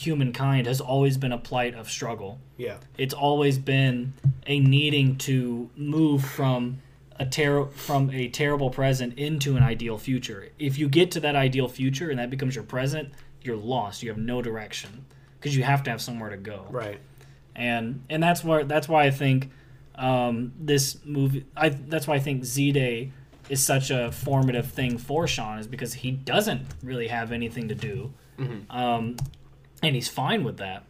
humankind has always been a plight of struggle Yeah. it's always been a needing to move from a ter- from a terrible present into an ideal future if you get to that ideal future and that becomes your present you're lost you have no direction because you have to have somewhere to go Right. and and that's where that's why I think um, this movie. I that's why I think Z Day is such a formative thing for Shaun is because he doesn't really have anything to do, um, and he's fine with that.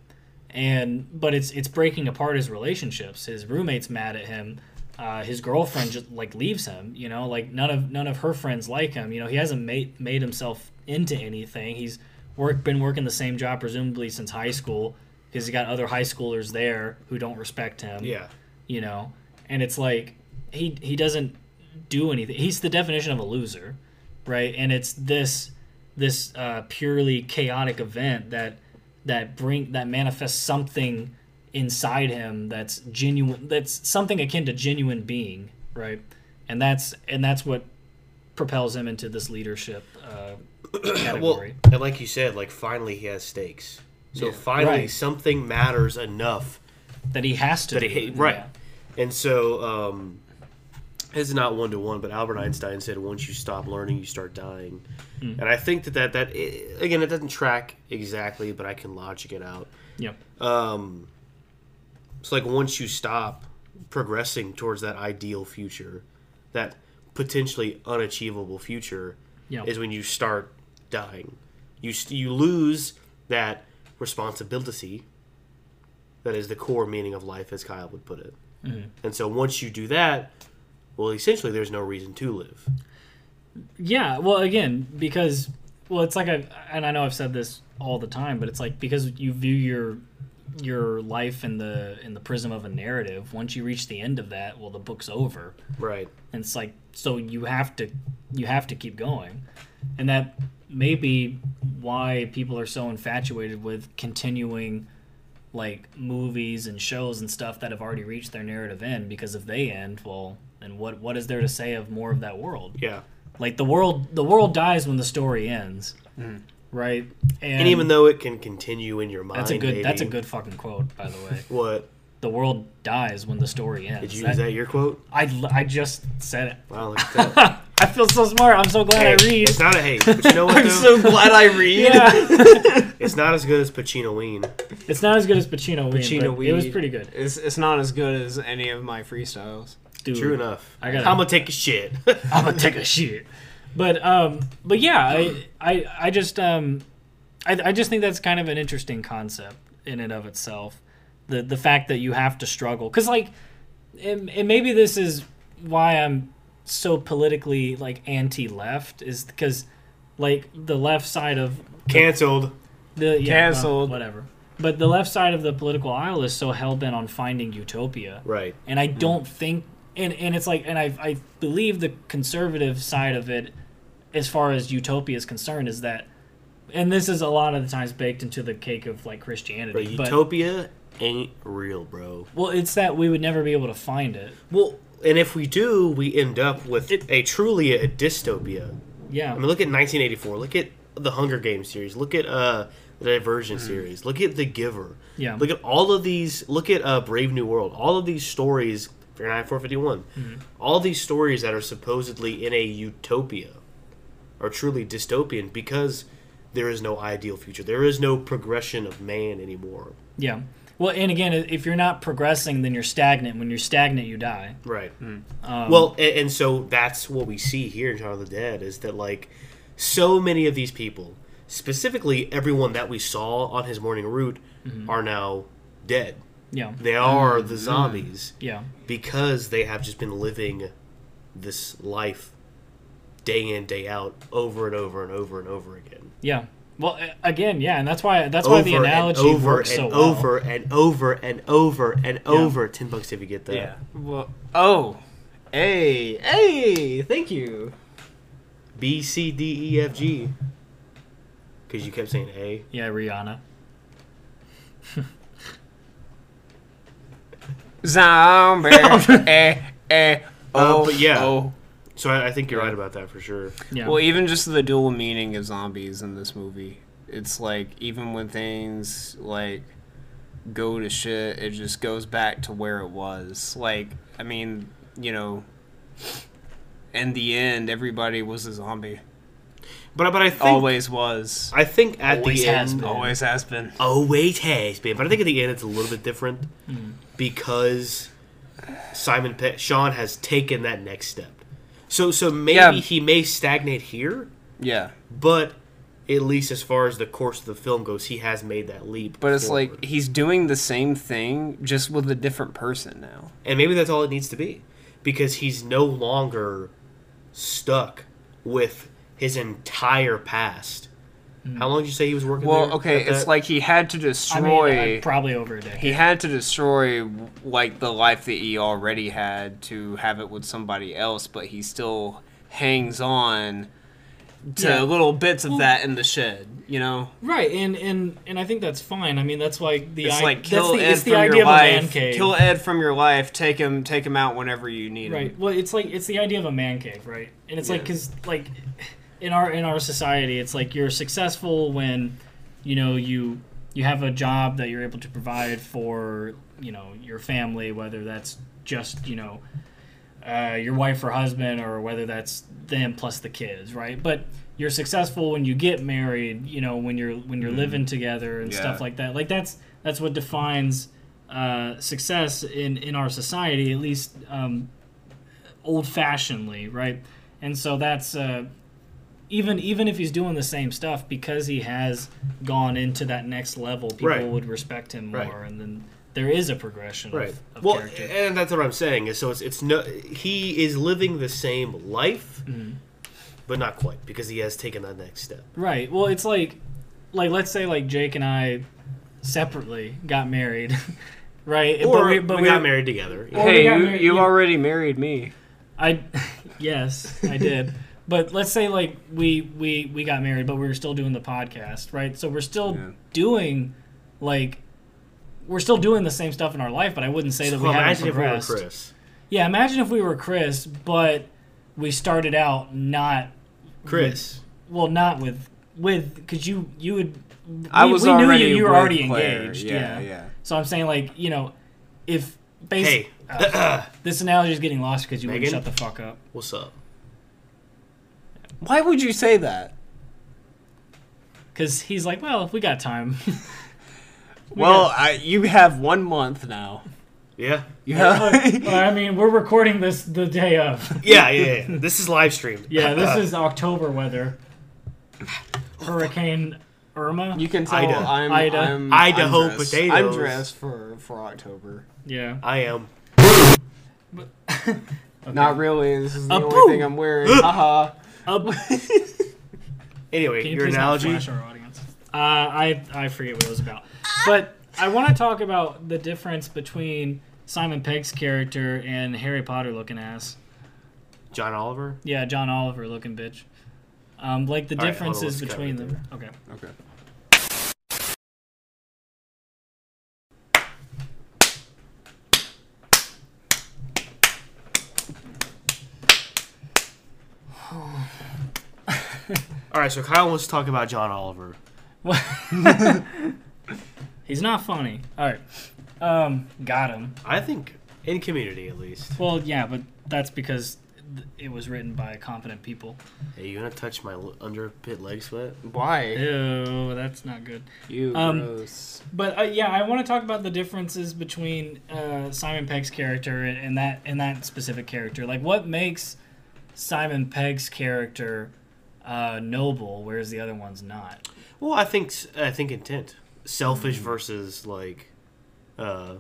And but it's it's breaking apart his relationships. His roommate's mad at him. Uh, his girlfriend just like leaves him. You know, like none of none of her friends like him. You know, he hasn't made made himself into anything. He's work been working the same job presumably since high school because he got other high schoolers there who don't respect him. Yeah. You know, and it's like he he doesn't do anything. He's the definition of a loser, right? And it's this this uh, purely chaotic event that that bring that manifests something inside him that's genuine that's something akin to genuine being right and that's and that's what propels him into this leadership uh, Well, and like you said, like finally he has stakes. So Yeah. finally Right. something matters enough that he has to that he right. Yeah. And so um is not one to one, but Albert Einstein said once you stop learning, you start dying. Hmm. And I think that that, that i again, it doesn't track exactly, but I can logic it out. Yep. Um, it's like once you stop progressing towards that ideal future, that potentially unachievable future, Yep. is when you start dying. You you lose that responsibility. That is the core meaning of life, as Kyle would put it. And so once you do that, well, essentially, there's no reason to live. Yeah, well, again, because well, it's like I and I know I've said this all the time, but it's like because you view your your life in the in the prism of a narrative. Once you reach the end of that, well, the book's over, Right. and it's like so you have to you have to keep going, and that may be why people are so infatuated with continuing like movies and shows and stuff that have already reached their narrative end because if they end well then what what is there to say of more of that world Yeah. like the world the world dies when the story ends mm-hmm. right and, And even though it can continue in your mind, that's a good that's a good fucking quote by the way What the world dies when the story ends did you? Is that your quote? I, I just said it Wow, look at that. i feel so smart i'm so glad Hey, i read It's not a hate, but you know what? I'm Though? so glad I read. yeah It's not as good as Pacino Ween. it's not as good as pacino, Ween, Pacino but it was pretty good It's, it's not as good as any of my freestyles. Dude, True enough. I gotta- I'm gonna take a shit. I'm gonna take a shit. But um, but yeah, I I I just um, I I just think that's kind of an interesting concept in and of itself. The the fact that you have to struggle, because like, and, and maybe this is why I'm so politically like anti-left is because like the left side of Cancelled. the yeah, well, Cancelled. whatever. But the left side of the political aisle is so hell bent on finding utopia Right. and I don't think and and it's like and I I believe the conservative side of it as far as utopia is concerned is that and this is a lot of the times baked into the cake of like Christianity but utopia ain't real, bro. well it's that we would never be able to find it Well, and if we do, we end up with It- a truly a dystopia. yeah I mean, look at 1984. Look at the Hunger Games series. Look at uh, the Divergent series. Look at The Giver. Yeah. Look at all of these. Look at uh, Brave New World. All of these stories. Fahrenheit 451. Mm-hmm. All these stories that are supposedly in a utopia are truly dystopian because there is no ideal future. There is no progression of man anymore. Yeah. Well, and again, if you're not progressing, then you're stagnant. When you're stagnant, you die. Right. Hmm. Um, well, and, and so that's what we see here in Shaun of the Dead is that like so many of these people, specifically everyone that we saw on his morning route, mm-hmm. are now dead. Yeah. They are the mm-hmm. zombies Yeah. because they have just been living this life day in day out over and over and over and over again. Yeah. Well, again, yeah, and that's why that's why the analogy and over works and so well. over and over and over and over. Ten bucks if you get that. Yeah. Well. Oh. Hey. Hey. Thank you. B C D E F G. Because you kept saying A. Yeah, Rihanna. Zombie. eh. Eh. Uh, Oh. but yeah. Oh. So I, I think you're right about that for sure. Yeah. Well, even just the dual meaning of zombies in this movie, it's like even when things like go to shit, it just goes back to where it was. Like, I mean, you know, in the end, everybody was a zombie. But but I think Always was. I think at Always the has end been. Always has been. always has been. But I think at the end it's a little bit different Hmm. Because Simon Pe- Shaun has taken that next step. So so maybe Yeah. he may stagnate here, Yeah. but at least as far as the course of the film goes, he has made that leap. But it's forward. like he's doing the same thing just with a different person now. and maybe that's all it needs to be, because he's no longer stuck with his entire past. How long did you say he was working Well, there? okay, at it's that? like he had to I mean, destroy uh, probably over a day. he had to destroy like the life that he already had to have it with somebody else, but he still hangs on to Yeah. little bits of Well- that in the shed, you know? Right, and and and I think that's fine. I mean, that's like the It's i- like that's kill the, Ed it's the from idea your of a man life. cave. Kill Ed from your life. Take him, take him out whenever you need him. Right. Well, it's like it's the idea of a man cave, right? And it's like Yeah. because like in our in our society, it's like you're successful when you know you you have a job that you're able to provide for you know your family, whether that's just you know uh, your wife or husband, or whether that's them plus the kids, right? But you're successful when you get married, you know, when you're when you're living together and Yeah. stuff like that. Like that's that's what defines uh, success in in our society, at least um, old fashionedly, right? And so that's uh, even even if he's doing the same stuff because he has gone into that next level, people Right. would respect him more, Right. and then there is a progression right. of, of well, character. and that's what I'm saying. Is so it's it's no he is living the same life, Mm-hmm. but not quite because he has taken that next step. Right. Well, it's like, like let's say like Jake and I separately got married, right? Or we, we, got married together. Hey, you, married- you you- already married me. I, yes, I did. But let's say like we we we got married, but we were still doing the podcast, right? So we're still Yeah. doing like we're still doing the same stuff in our life, but I wouldn't say that So we haven't imagine if we were. Chris. Yeah, imagine if we were Chris, but we started out not Chris. well, not with with because you you would. I we- was we knew already you. You were already Claire. engaged. Yeah, Yeah, yeah. So I'm saying like you know, if basi- Hey, uh, this analogy is getting lost because you wouldn't shut the fuck up. what's up? Why would you say that? Because he's like, well, if we got time. We well, got- I, you have one month now. Yeah. You Well, I mean, we're recording this the day of. Yeah, yeah, yeah. this is live streamed. Yeah, this is October weather. Hurricane Irma. you can tell Ida. I'm, Ida. I'm Idaho I'm dressed. potatoes. I'm dressed for for October. Yeah. I am. Not really. This is the A only boo. thing I'm wearing. Haha. Up. Anyway, Can you your please not analogy. our audience? Uh, I I forget what it was about, but I want to talk about the difference between Simon Pegg's character and Harry Potter looking ass. John Oliver. Yeah, John Oliver looking bitch. Um, like the All right, hold on, differences let's cut between right them. Okay. Okay. All All right, so Kyle wants to talk about John Oliver. He's not funny. All right. Um, got him. I think in Community at least. Well, yeah, but that's because th- it was written by competent people. Hey, you gonna touch my l- underpit leg sweat? Why? Ew, that's not good. You Um, gross. But uh, yeah, I want to talk about the differences between uh, Simon Pegg's character and, and that and that specific character. Like, what makes Simon Pegg's character uh, noble, whereas the other one's not? Well, I think I think intent, selfish versus like, uh,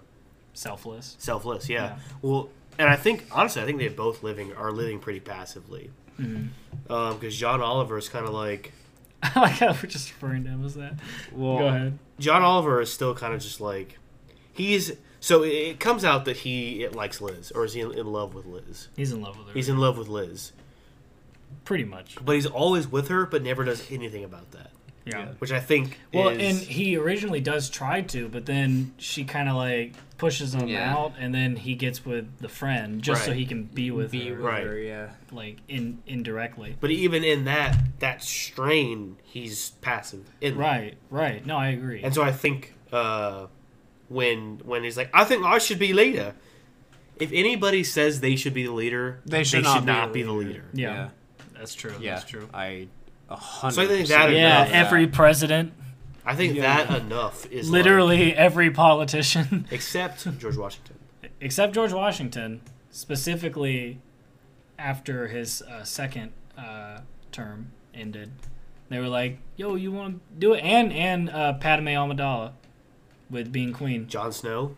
Selfless. selfless. Yeah. Yeah. Well, and I think honestly, I think they both living are living pretty passively. Because John Oliver is kind of like I like how we're just referring to him as that. Well, Go ahead. John Oliver is still kind of just like he's. So it- comes out that he likes Liz, or is he in, in love with Liz? He's in love with her. He's in love with Liz, pretty much. but he's always with her, but never does anything about that. Yeah. Which I think Well, is and he originally does try to, but then she kind of like pushes him Yeah. out, and then he gets with the friend just so he can be with be her, with Right. her, yeah. like in indirectly. But even in that that strain, he's passive. In that. Right, right. No, I agree. And so I think uh, when when he's like, I think I should be leader. If anybody says they should be the leader, They should not be not the be the leader. leader. yeah, that's true. Yeah, That's true. I a hundred. So I think that agree Yeah, enough. every president, I think Yeah. that enough is like- literally every politician, except George Washington. except George Washington, specifically after his uh, second uh, term ended. They were like, "Yo, you want to do it?" And and uh, Padme Amidala with being queen. Jon Snow.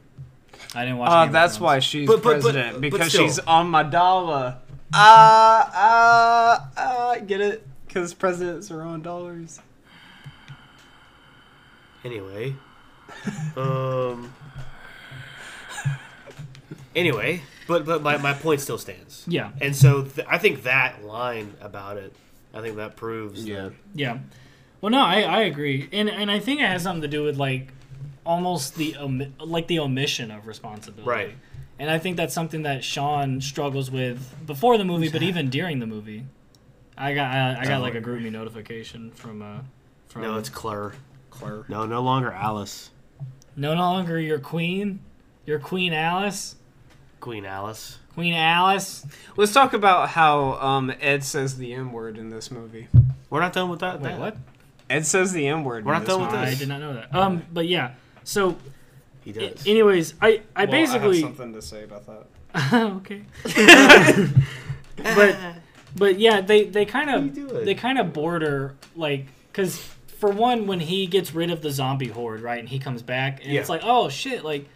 I didn't watch. Uh, of that's Thrones. why she's But- but- but- president but because still. she's on my dollar. Uh, uh, uh, get it? Because presidents are on dollars. Anyway, um. Anyway, but but my, my point still stands. Yeah, And so th- I think that line about it, I think that proves. that- yeah. Well, no, I, I agree, and and I think it has something to do with like almost the omi- like the omission of responsibility. Right. And I think that's something that Shaun struggles with before the movie, but even during the movie. I got I, I got Oh. like a GroupMe notification from uh from no, it's Claire. Claire. No, no longer Alice. No longer your queen, your Queen Alice, Queen Alice. Queen Alice. Let's talk about how um, Ed says the N word in this movie. We're not done with that. Wait, that. what? Ed says the N word. We're in not this done with movie. I did not know that. Um, but yeah. So, He a- does. anyways, I I Well, basically have something to say about that. okay. but but yeah, they they kind What are you of doing? they kind of border like because for one, when he gets rid of the zombie horde, right, and he comes back, and it's like, oh shit, like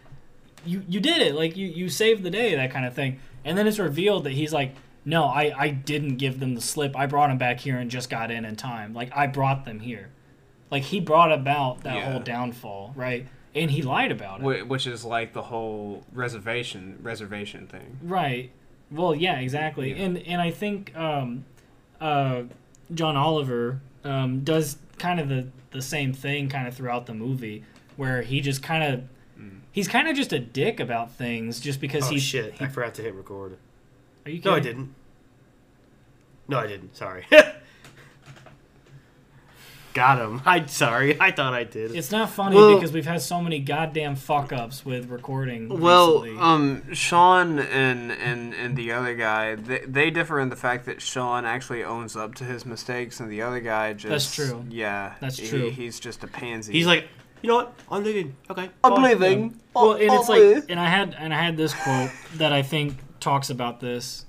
you you did it, like you you saved the day, that kind of thing, and then it's revealed that he's like. No, I, I didn't give them the slip. I brought them back here and just got in in time. Like I brought them here. Like he brought about that Yeah. whole downfall, right? And he lied about it. Which is like the whole reservation reservation thing. Right. Well, yeah, exactly. Yeah. And and I think um, uh, John Oliver um, does kind of the the same thing kind of throughout the movie, where he just kind of he's kind of just a dick about things just because oh he's. shit! he- I forgot to hit record. are you kidding? No, I didn't. No, I didn't. Sorry. Got him. I'm sorry. I thought I did. It's not funny Well- because we've had so many goddamn fuck ups with recording. Well, recently. um, Shaun and and and the other guy, they, they differ in the fact that Shaun actually owns up to his mistakes, and the other guy just That's true. Yeah, That's he- true. He's just a pansy. He's like, you know what? I'm leaving. Okay. I'm bye." leaving. Well, and it's like, and I had and I had this quote that I think talks about this.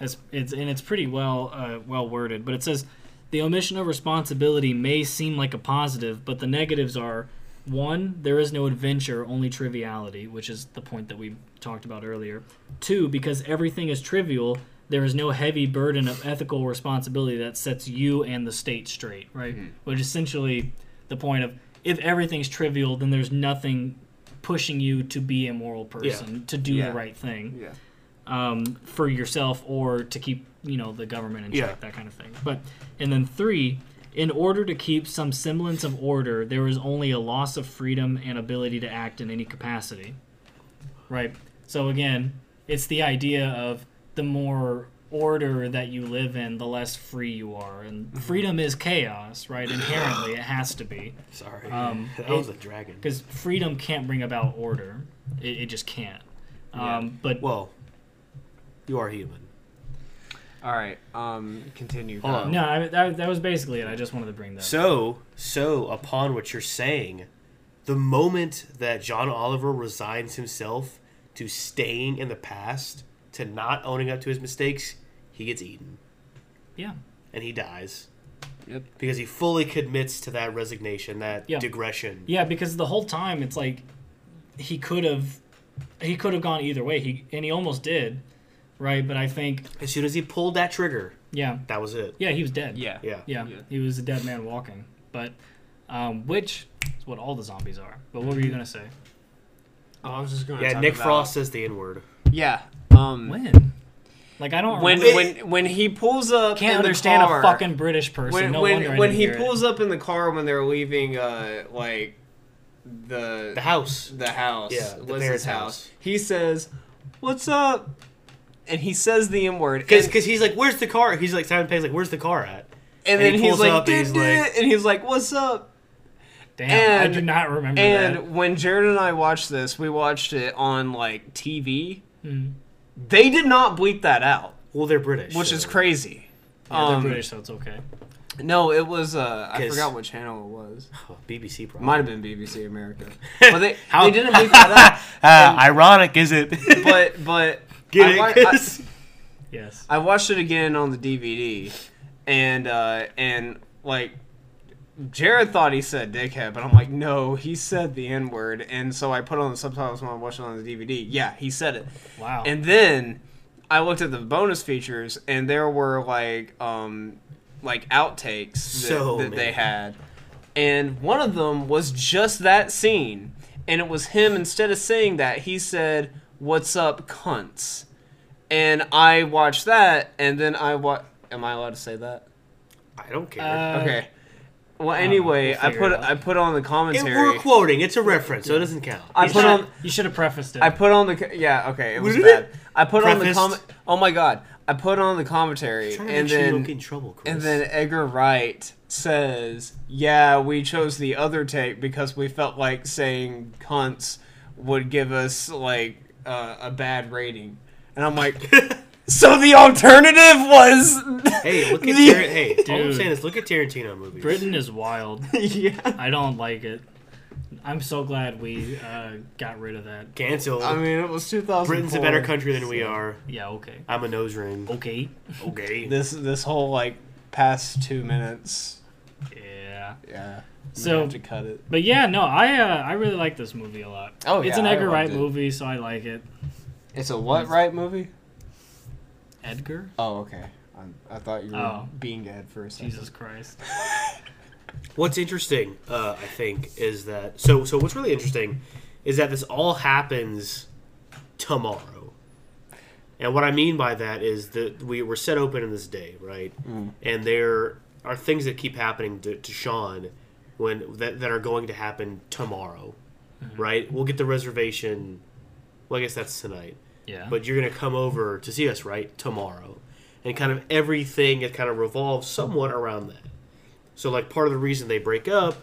It's, it's and it's pretty well uh, well worded, but it says the omission of responsibility may seem like a positive, but the negatives are one, there is no adventure, only triviality, which is the point that we talked about earlier. Two, because everything is trivial, there is no heavy burden of ethical responsibility that sets you and the state straight, right? Which is essentially the point of if everything's trivial, then there's nothing pushing you to be a moral person, to do Yeah. the right thing yeah. um, for yourself or to keep you know the government in check, Yeah. that kind of thing. But and then three, in order to keep some semblance of order, there is only a loss of freedom and ability to act in any capacity. Right. So again, it's the idea of the more order that you live in, the less free you are. And freedom is chaos, right? Inherently, it has to be. Sorry, Um, that was it- a dragon. Because freedom can't bring about order. It, it just can't. Um, but Well, you are human. All right. Um, continue. Hold on. no, I, that, that was basically it. I just wanted to bring that. So, so upon what you're saying, the moment that John Oliver resigns himself to staying in the past, to not owning up to his mistakes, he gets eaten yeah. and he dies Yep. because he fully commits to that resignation, that Yeah. digression. Yeah, because the whole time it's like he could have he could have gone either way. He and he almost did, right? But I think As soon as he pulled that trigger, yeah, that was it. yeah, he was dead. Yeah. Yeah. yeah, Yeah. he was a dead man walking. But um, which is what all the zombies are. But what were you gonna say? Oh, I was just going to Yeah, talk Nick about- Frost says the N word. Yeah. Um, When? Like I don't when remember- when when he pulls up can't in the understand car, a fucking British person. when no when, wonder I when didn't he hear it. pulls up in the car when they're leaving uh like the The house. the house Yeah, the what's parents' his house. he says what's up and he says the m word Because he's like, where's the car? He's like, Simon Pegg's like, where's the car at? and and then he he's like, and he's like- and he's like what's up Damn, I and- do not remember and that. when Jared and I watched this we watched it on like TV Mm. they did not bleep that out Well, they're British. which so- is crazy Yeah, they're Um, British, so it's okay. no it was uh I forgot what channel it was Oh, BBC probably. Might have been BBC America. But they, How- they didn't bleep that Ah, ironic, is it? But but Get I, it? wa- I, 'Cause- Yes. I watched it again on the DVD, and uh, and like Jared thought he said dickhead, but I'm like, no, he said the n word, and so I put on the subtitles when I watched it on the DVD. Yeah, he said it, Wow. and then I looked at the bonus features, and there were like um like outtakes that, So that they had, and one of them was just that scene, and it was him instead of saying that he said, "What's up, cunts," and I watched that, and then I wa Am I allowed to say that? I don't care. Uh, Okay. Well, anyway, we'll I put. I put on the It- commentary. we're quoting. It's a reference, so it doesn't count. I you put on You should have prefaced it. I put on the yeah okay it was What is bad. it? I put on the comment. Oh my god! I put on the commentary Trying to and make sure you don't then in trouble, Chris. and then Edgar Wright says, "Yeah, we chose the other take because we felt like saying cunts would give us like uh, a bad rating," and I'm like, "So the alternative was." hey, look at the- Tar- hey. All I'm saying is, look at Tarantino movies. Britain is wild. yeah. I don't like it. I'm so glad we uh, got rid of that. Cancel. I mean, it was 2000. Britain's a better country than we are. Yeah, okay. I'm a nose ring. Okay. Okay. This this whole like past two minutes. Yeah. Yeah. So- to cut it. But yeah, no, I uh, I really like this movie a lot. Oh, It's yeah, an Edgar Wright it. movie, so I like it. It's a what right movie? Edgar? Oh, okay. I, I thought you were Oh. being Ed for a second. Jesus Christ. What's interesting, uh, I think, is that so. So what's really interesting is that this all happens tomorrow, and what I mean by that is that we were set open in this day, right? And there are things that keep happening to, to Shaun when that, that are going to happen tomorrow, right? We'll get the reservation. Well, I guess that's tonight. Yeah. but you're going to come over to see us right tomorrow and kind of everything it kind of revolves somewhat around that so like part of the reason they break up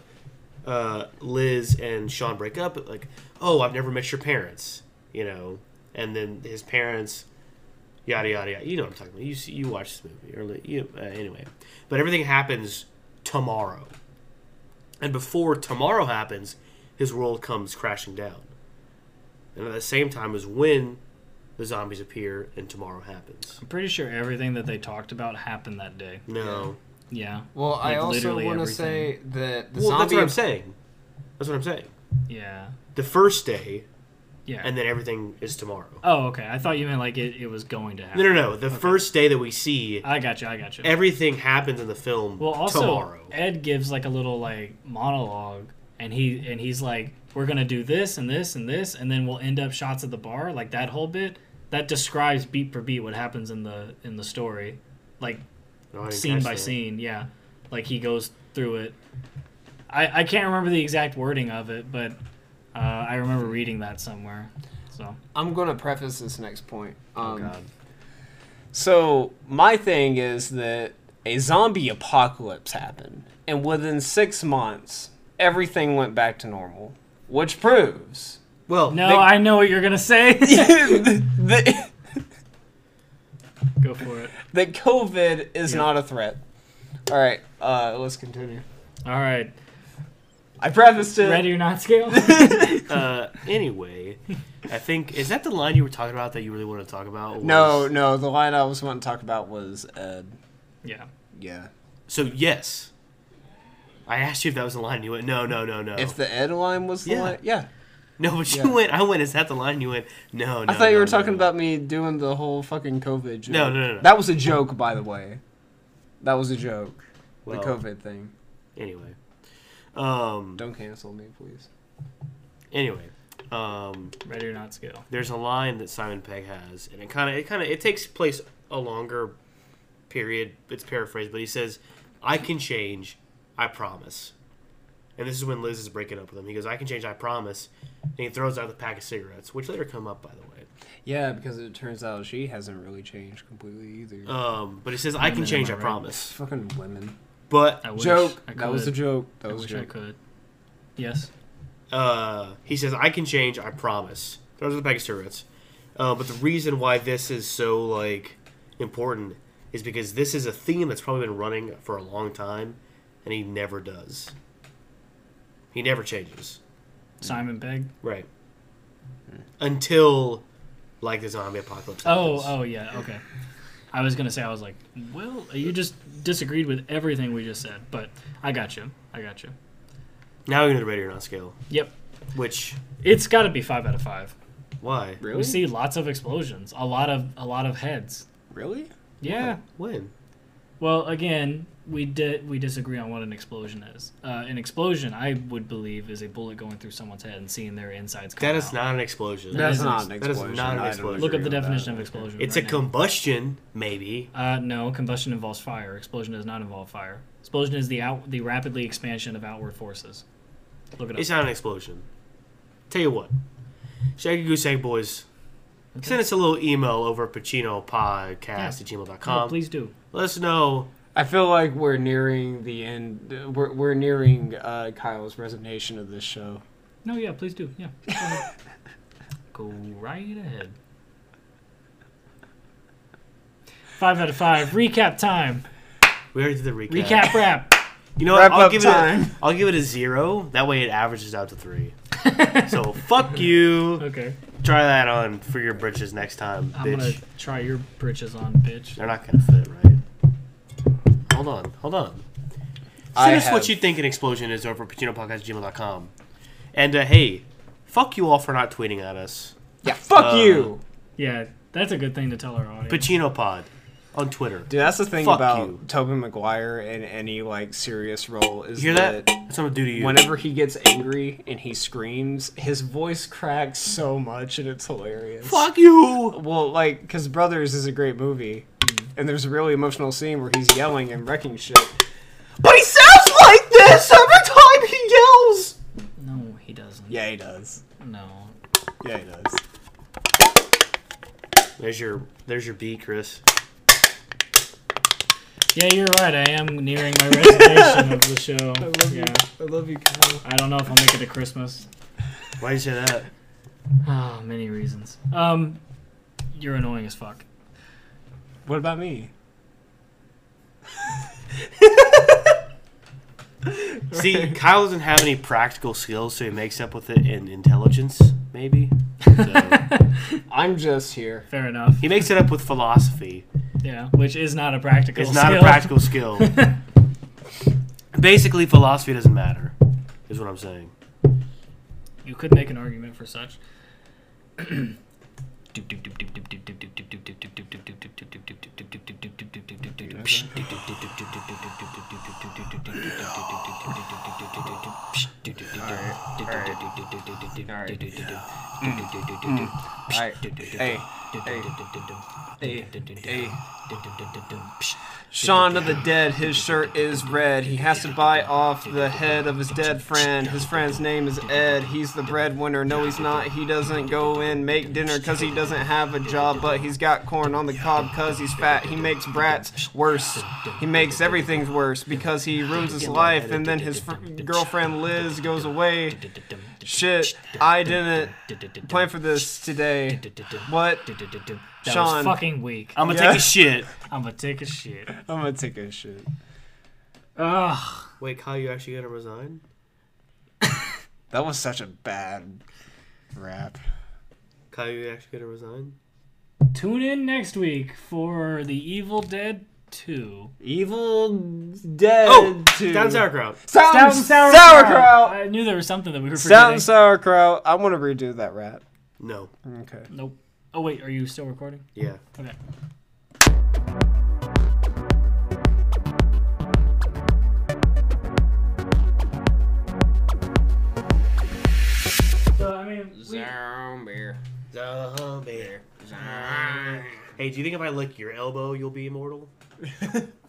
uh, liz and shaun break up like oh i've never met your parents you know and then his parents yada yada yada you know what i'm talking about you see, you watch this movie or li- you, uh, anyway but everything happens tomorrow and before tomorrow happens his world comes crashing down and at the same time is when the zombies appear and tomorrow happens. I'm pretty sure everything that they talked about happened that day. No. Yeah. Well, I Like, also literally want to say that the well, that's what I'm saying. That's what I'm saying. Yeah. The first day, Yeah. and then everything is tomorrow. oh, okay. I thought you meant like it, it was going to happen. No, no, no. The first day that we see, I got you. I got you. everything happens in the film Well, also tomorrow. Ed gives like a little like monologue, and he and he's like, "We're gonna do this and this and this, and then we'll end up shots at the bar." Like that whole bit that describes beat for beat what happens in the in the story, like oh, No, scene by that. scene. Yeah, like he goes through it. I I can't remember the exact wording of it, but uh, I remember reading that somewhere. So I'm going to preface this next point. Um, Oh God. So my thing is that a zombie apocalypse happened, and within six months, everything went back to normal, which proves Well, No, They- I know what you're gonna say. that, Go for it. that COVID is Yeah. not a threat. All right, uh, let's continue. All right. I prefaced it. Ready or not scale? uh, anyway, I think is that the line you were talking about that you really want to talk about? was- No, no, the line I was wanting to talk about was Ed. yeah. Yeah. So yes, I asked you if that was the line. You went no, no, no, no. If the Ed line was the Yeah. line, yeah. no, but you Yeah. went. I went. Is that the line? You went. No, no. I thought you were no, talking no." about me doing the whole fucking COVID joke. No, no, no, no. That was a joke, by the way. That was a joke. Well, the COVID thing. Anyway, um, Don't cancel me, please. anyway, um, Ready or not scale. there's a line that Simon Pegg has, and it kind of, it kind of, it takes place a longer period. It's paraphrased, but he says, "I can change, I promise." And this is when Liz is breaking up with him. He goes, "I can change, I promise," and he throws out the pack of cigarettes, which later come up, by the way. Yeah, because it turns out she hasn't really changed completely either. Um, but he says, "I can Women, change, I I right? promise." Fucking women. But I wish joke. I that was a joke. That I was wish a I joke. could. Yes. uh, he says, "I can change, I promise." Those are the pack of cigarettes. Uh, but the reason why this is so like important is because this is a theme that's probably been running for a long time, and he never does. He never changes, Simon Pegg. right? Until like the zombie apocalypse. Oh, oh yeah, okay. I was gonna say I was like, well, you just disagreed with everything we just said, but I got you. I got you. Now we're going to the ready or not scale. Yep. Which It's got to be five out of five. why? Really? We see lots of explosions, a lot of a lot of heads. Really? Yeah. When? Well, again, we did we disagree on what an explosion is. Uh, an explosion, I would believe, is a bullet going through someone's head and seeing their insides come That is out. not an explosion. That That's not an an ex- that is explosion. not an explosion. Look up the definition of explosion. It's right a now. combustion, maybe. Uh, no, combustion involves fire. Explosion does not involve fire. Explosion is the out the rapidly expansion of outward forces. Look it up. It's not an explosion. Tell you what, Shaggy Goose Egg Boys, Okay. send us a little email over at PacinoPodcast Yeah. at Oh, gmail.com. please do. Let us know. I feel like we're nearing the end. We're, we're nearing uh, Kyle's resignation of this show. No, yeah, please do. Yeah. Go ahead. Go right ahead. Five out of five. Recap time. We already did the recap. Recap wrap. You know what? Wrap I'll give time. it. A, I'll give it a zero. That way it averages out to three. so fuck you. Okay. Try that on for your britches next time, I'm bitch. gonna try your britches on, bitch. They're not gonna fit, right? Hold on, hold on. I Send us have- what you think an explosion is over at PacinoPodcast@gmail.com. And uh, hey, fuck you all for not tweeting at us. Yeah, fuck Uh, you. Yeah, that's a good thing to tell our audience. Pacino Pod on Twitter. Dude, that's the thing Fuck about you. Tobey Maguire in any like serious role is You hear that? That's what I'm do to you. whenever he gets angry and he screams, his voice cracks so much and it's hilarious. Fuck you! Well, like, because Brothers is a great movie, and there's a really emotional scene where he's yelling and wrecking shit. But he sounds like this every time he yells! No, he doesn't. Yeah, he does. No. Yeah, he does. There's your there's your B, Chris. Yeah, you're right. I am nearing my resignation of the show. I love yeah. you. I love you, Kyle. I don't know if I'll make it to Christmas. Why'd you say that? Ah, many reasons. Um, you're annoying as fuck. What about me? See, Kyle doesn't have any practical skills, so he makes up with it in intelligence, maybe. So, I'm just here. Fair enough. he makes it up with philosophy. Yeah, which is not a practical. It's not a practical skill. Basically, philosophy doesn't matter, is what I'm saying. You could make an argument for such. Shaun of the Dead, his shirt is red. He has to buy off the head of his dead friend. His friend's name is Ed. He's the breadwinner. No, he's not. He doesn't go in make dinner because he doesn't have a job, but he's got corn on the cob because he's fat. He makes brats worse. He makes everything worse because he ruins his life, and then his fr- girlfriend Liz goes away. Shit, I didn't plan for this today. What? That Shaun. was fucking weak. I'm gonna Yeah. take a shit. I'm gonna take a shit. I'm gonna take a shit. Ugh. Wait, Kyle, you actually gonna resign? That was such a bad rap. Kyle, you actually gonna resign? Tune in next week for the Evil Dead 2. Evil Dead. Oh, 2. down sauerkraut. Stout and Stout sauerkraut. I knew there was something that we were Stout forgetting. and sauerkraut. I want to redo that rap. No. Okay. Nope. Oh wait, are you still recording? Yeah. Okay. So I mean, we, Zombie. Zombie. Hey, do you think if I lick your elbow, you'll be immortal?